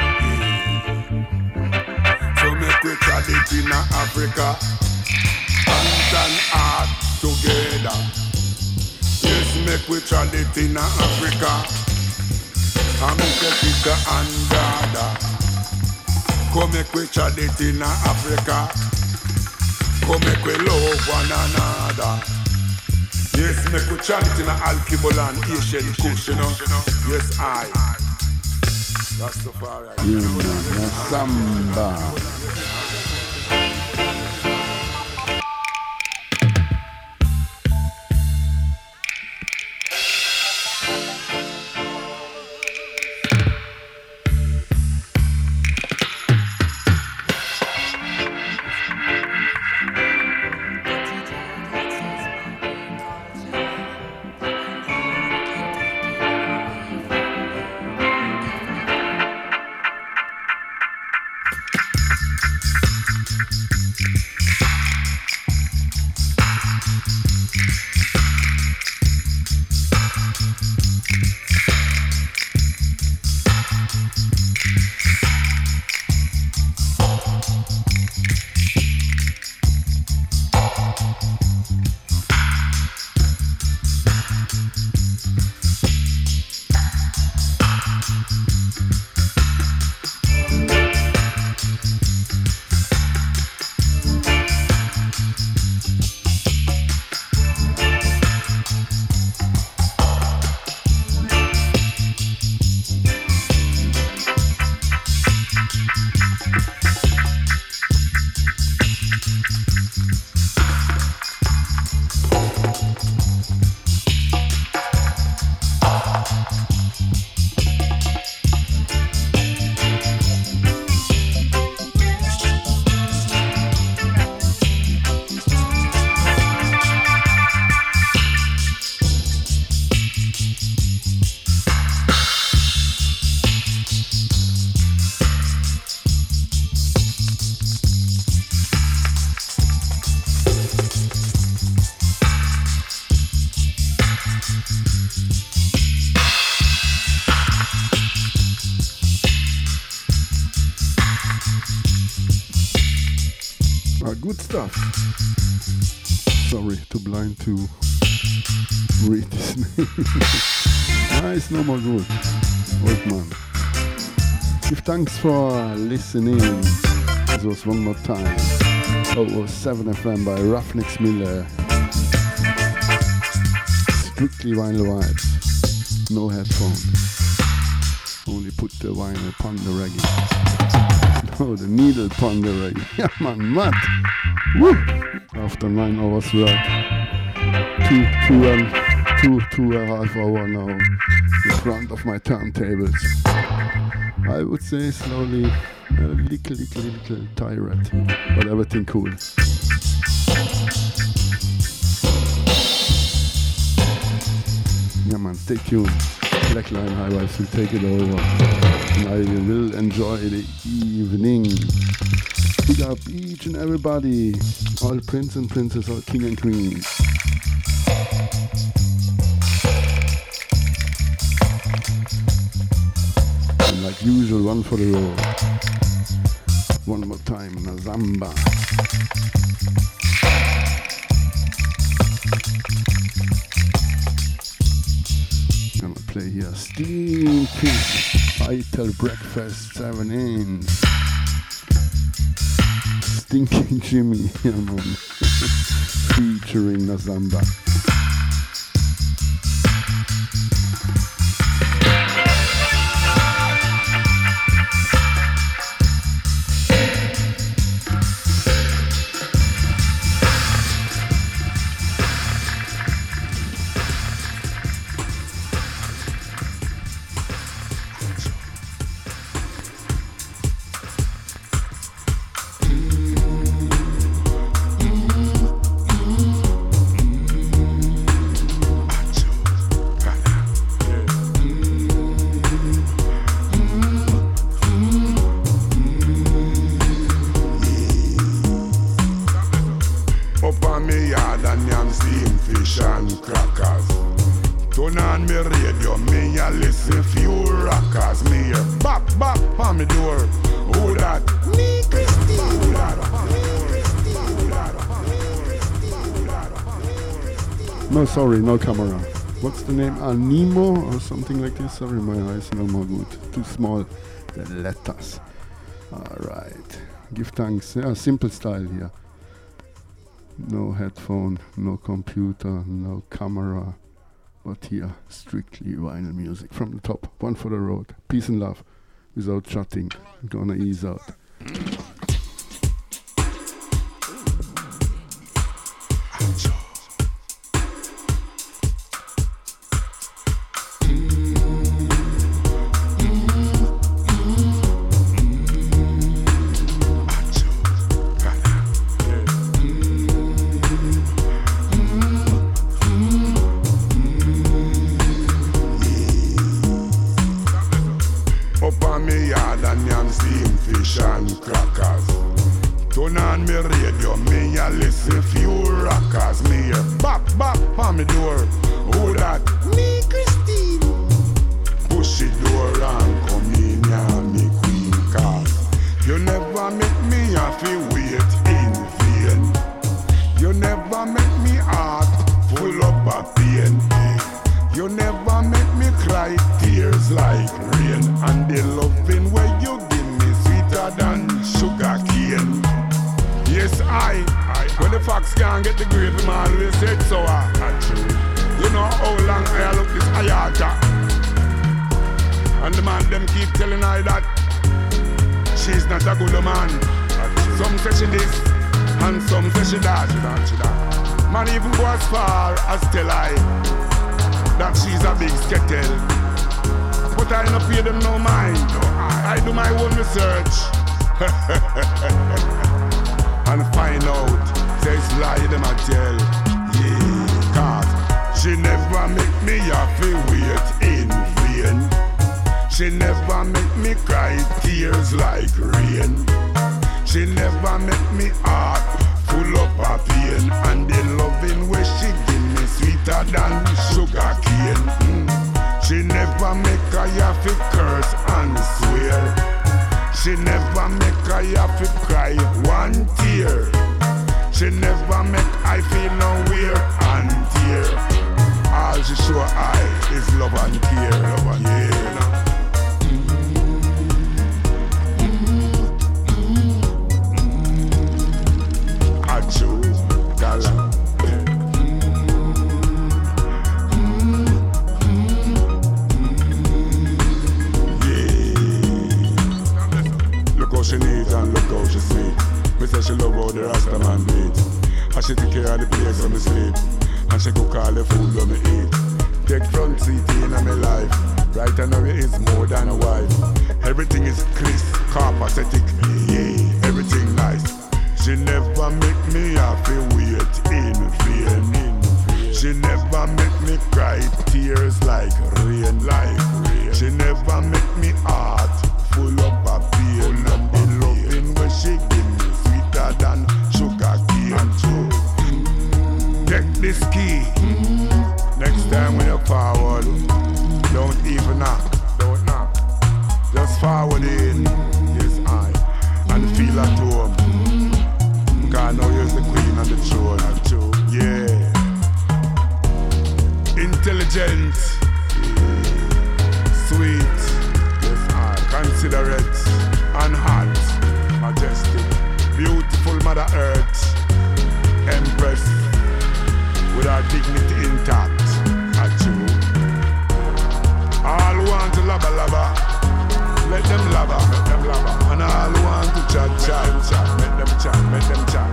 So make we trad it in Africa Hands and heart together Yes, make we trad it in Africa make a and brother Come make we trad it in Africa Come make we love one another Yes, make we trad it in Alkebulan, Asian Kush, you know Yes, I Rastafari mm, Yeah, man. Na samba. Good stuff. Sorry, too blind to read his name. nice, no more good. Old man. Give thanks for listening. This was one more time. Oh, was 7 FM by Ruffneck Smille. Strictly vinyl vibes. No headphones. Only put the vinyl upon the reggae. No, the needle reggae. Yeah, man, what? Woo! After nine hours work. Two, two and two, two and a half hour now in front of my turntables. I would say slowly a little, little, little tired, but everything cool. Yeah, man, stay tuned. Blackline Highways will take it over. I will enjoy the evening. Big up each and everybody. All prince and princess, all king and queens. And like usual, one for the road. One more time, Nazamba. Gonna play here Steam Fish Vital Breakfast 7 inch. Stinking Jimmy. Featuring Nazamba. Sorry, no camera. What's the name? Animo or something like this? Sorry, my eyes no more good. Too small. The letters. Alright. Give thanks. Yeah, simple style here. No headphone, no computer, no camera. But here, strictly vinyl music from the top. One for the road. Peace and love. Without chatting. Gonna ease out. Pay them no mind. I, do my own research. and find out. There's lie them I tell. She never make me happy wait in vain. She never make me cry tears like rain. She never make me heart full up of pain. And the loving way she give me sweeter than sugar cane. Mm. She never make a yaffy curse and swear. She never make a yaffy cry one tear. She never make I feel no wear and tear. All she show I is love and care, love and care. Yeah. Choose, darling. she needs and look how she sweet. Me say she love how the Rasta man beat. And she take care of the place when me sleep. And she cook all the food when me eat. Take front seat in my life. Right now it is more than a wife. Everything is crisp, car pathetic, yeah, everything nice. She never make me happy, wait in feeling. She never make me cry tears like rain, like rain. She never make me heart full of she give me sweeter than sugar cane. Take this key. Next time when you forward, don't even knock, don't knock. Just forward in, yes I, and feel at home. God now you're the queen on the throne, yeah. Intelligent, sweet, yes I, considerate, and beautiful Mother Earth, Empress, with our dignity intact, you. All want to lava lava, let them lava, let them lava, and all want to chat chat chat, let them chat, let them chat.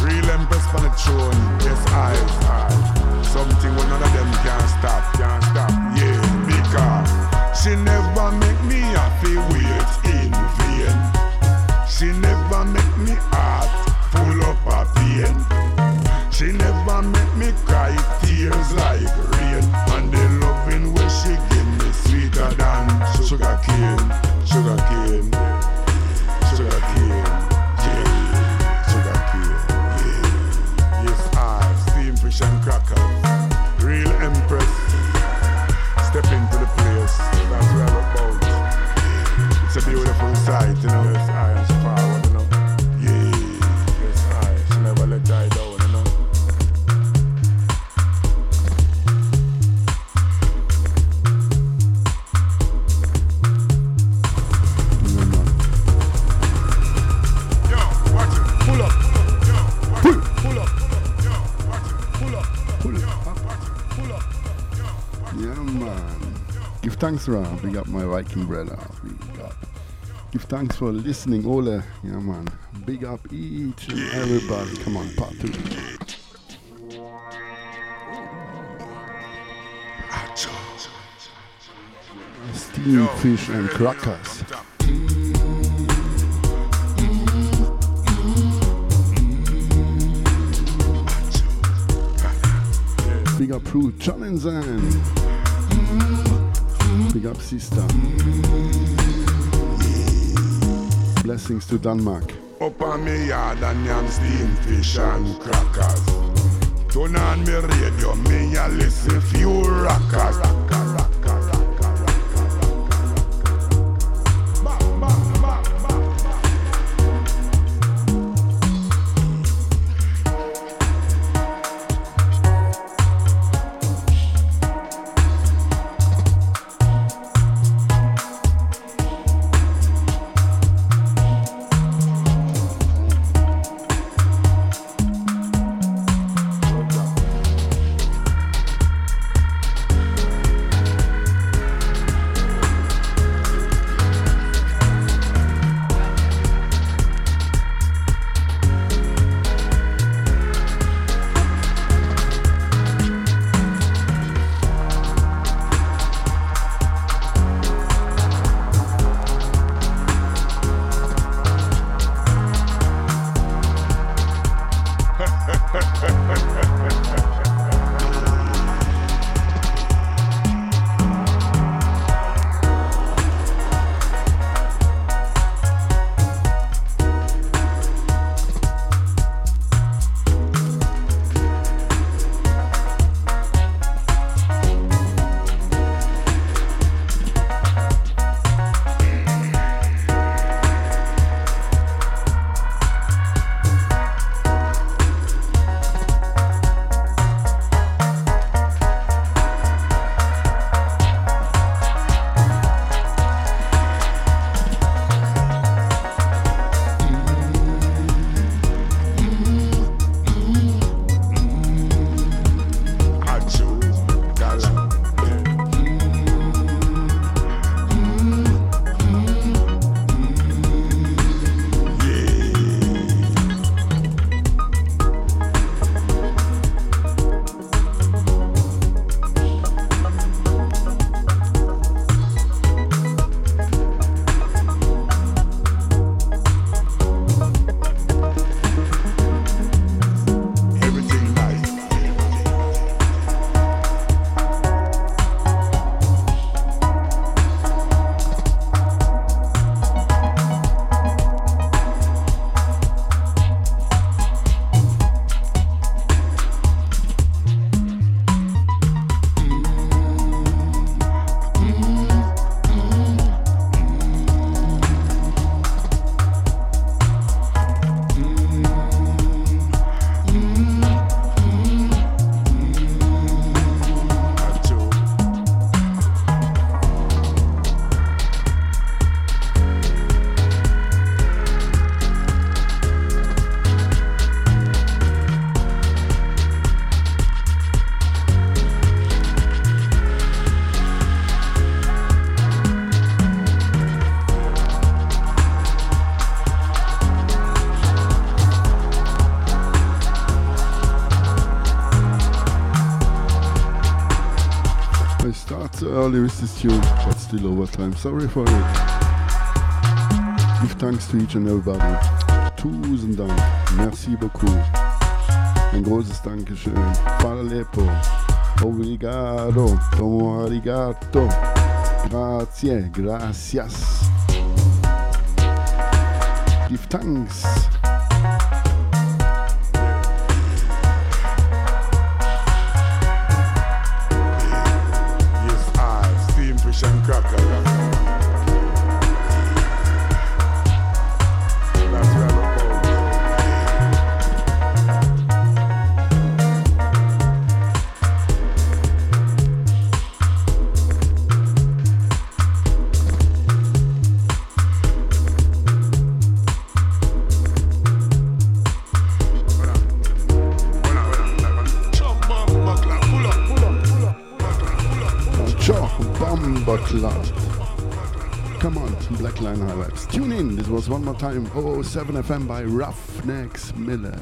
Real Empress on the throne, yes I, I. Something when none of them can stop, can't stop, yeah, because she never Ra. Big up my Viking brother. Big up. Give thanks for listening, Ole. Yeah, man. Big up each and everybody. Come on, part two. Steamed fish and crackers. Big up Prue Challengen. Big up sister. Blessings to Denmark. Up on me yard and yam steam fish and crackers. Turn on me radio, me listen few rockers. Still overtime. Sorry for it. Give thanks to each and everybody. Tausend Dank. Merci beaucoup. Ein großes Dankeschön. Paralepo. Obrigado. Tomo arigato. Grazie. Gracias. Give thanks. One more time 007 FM by Ruffneck Smille.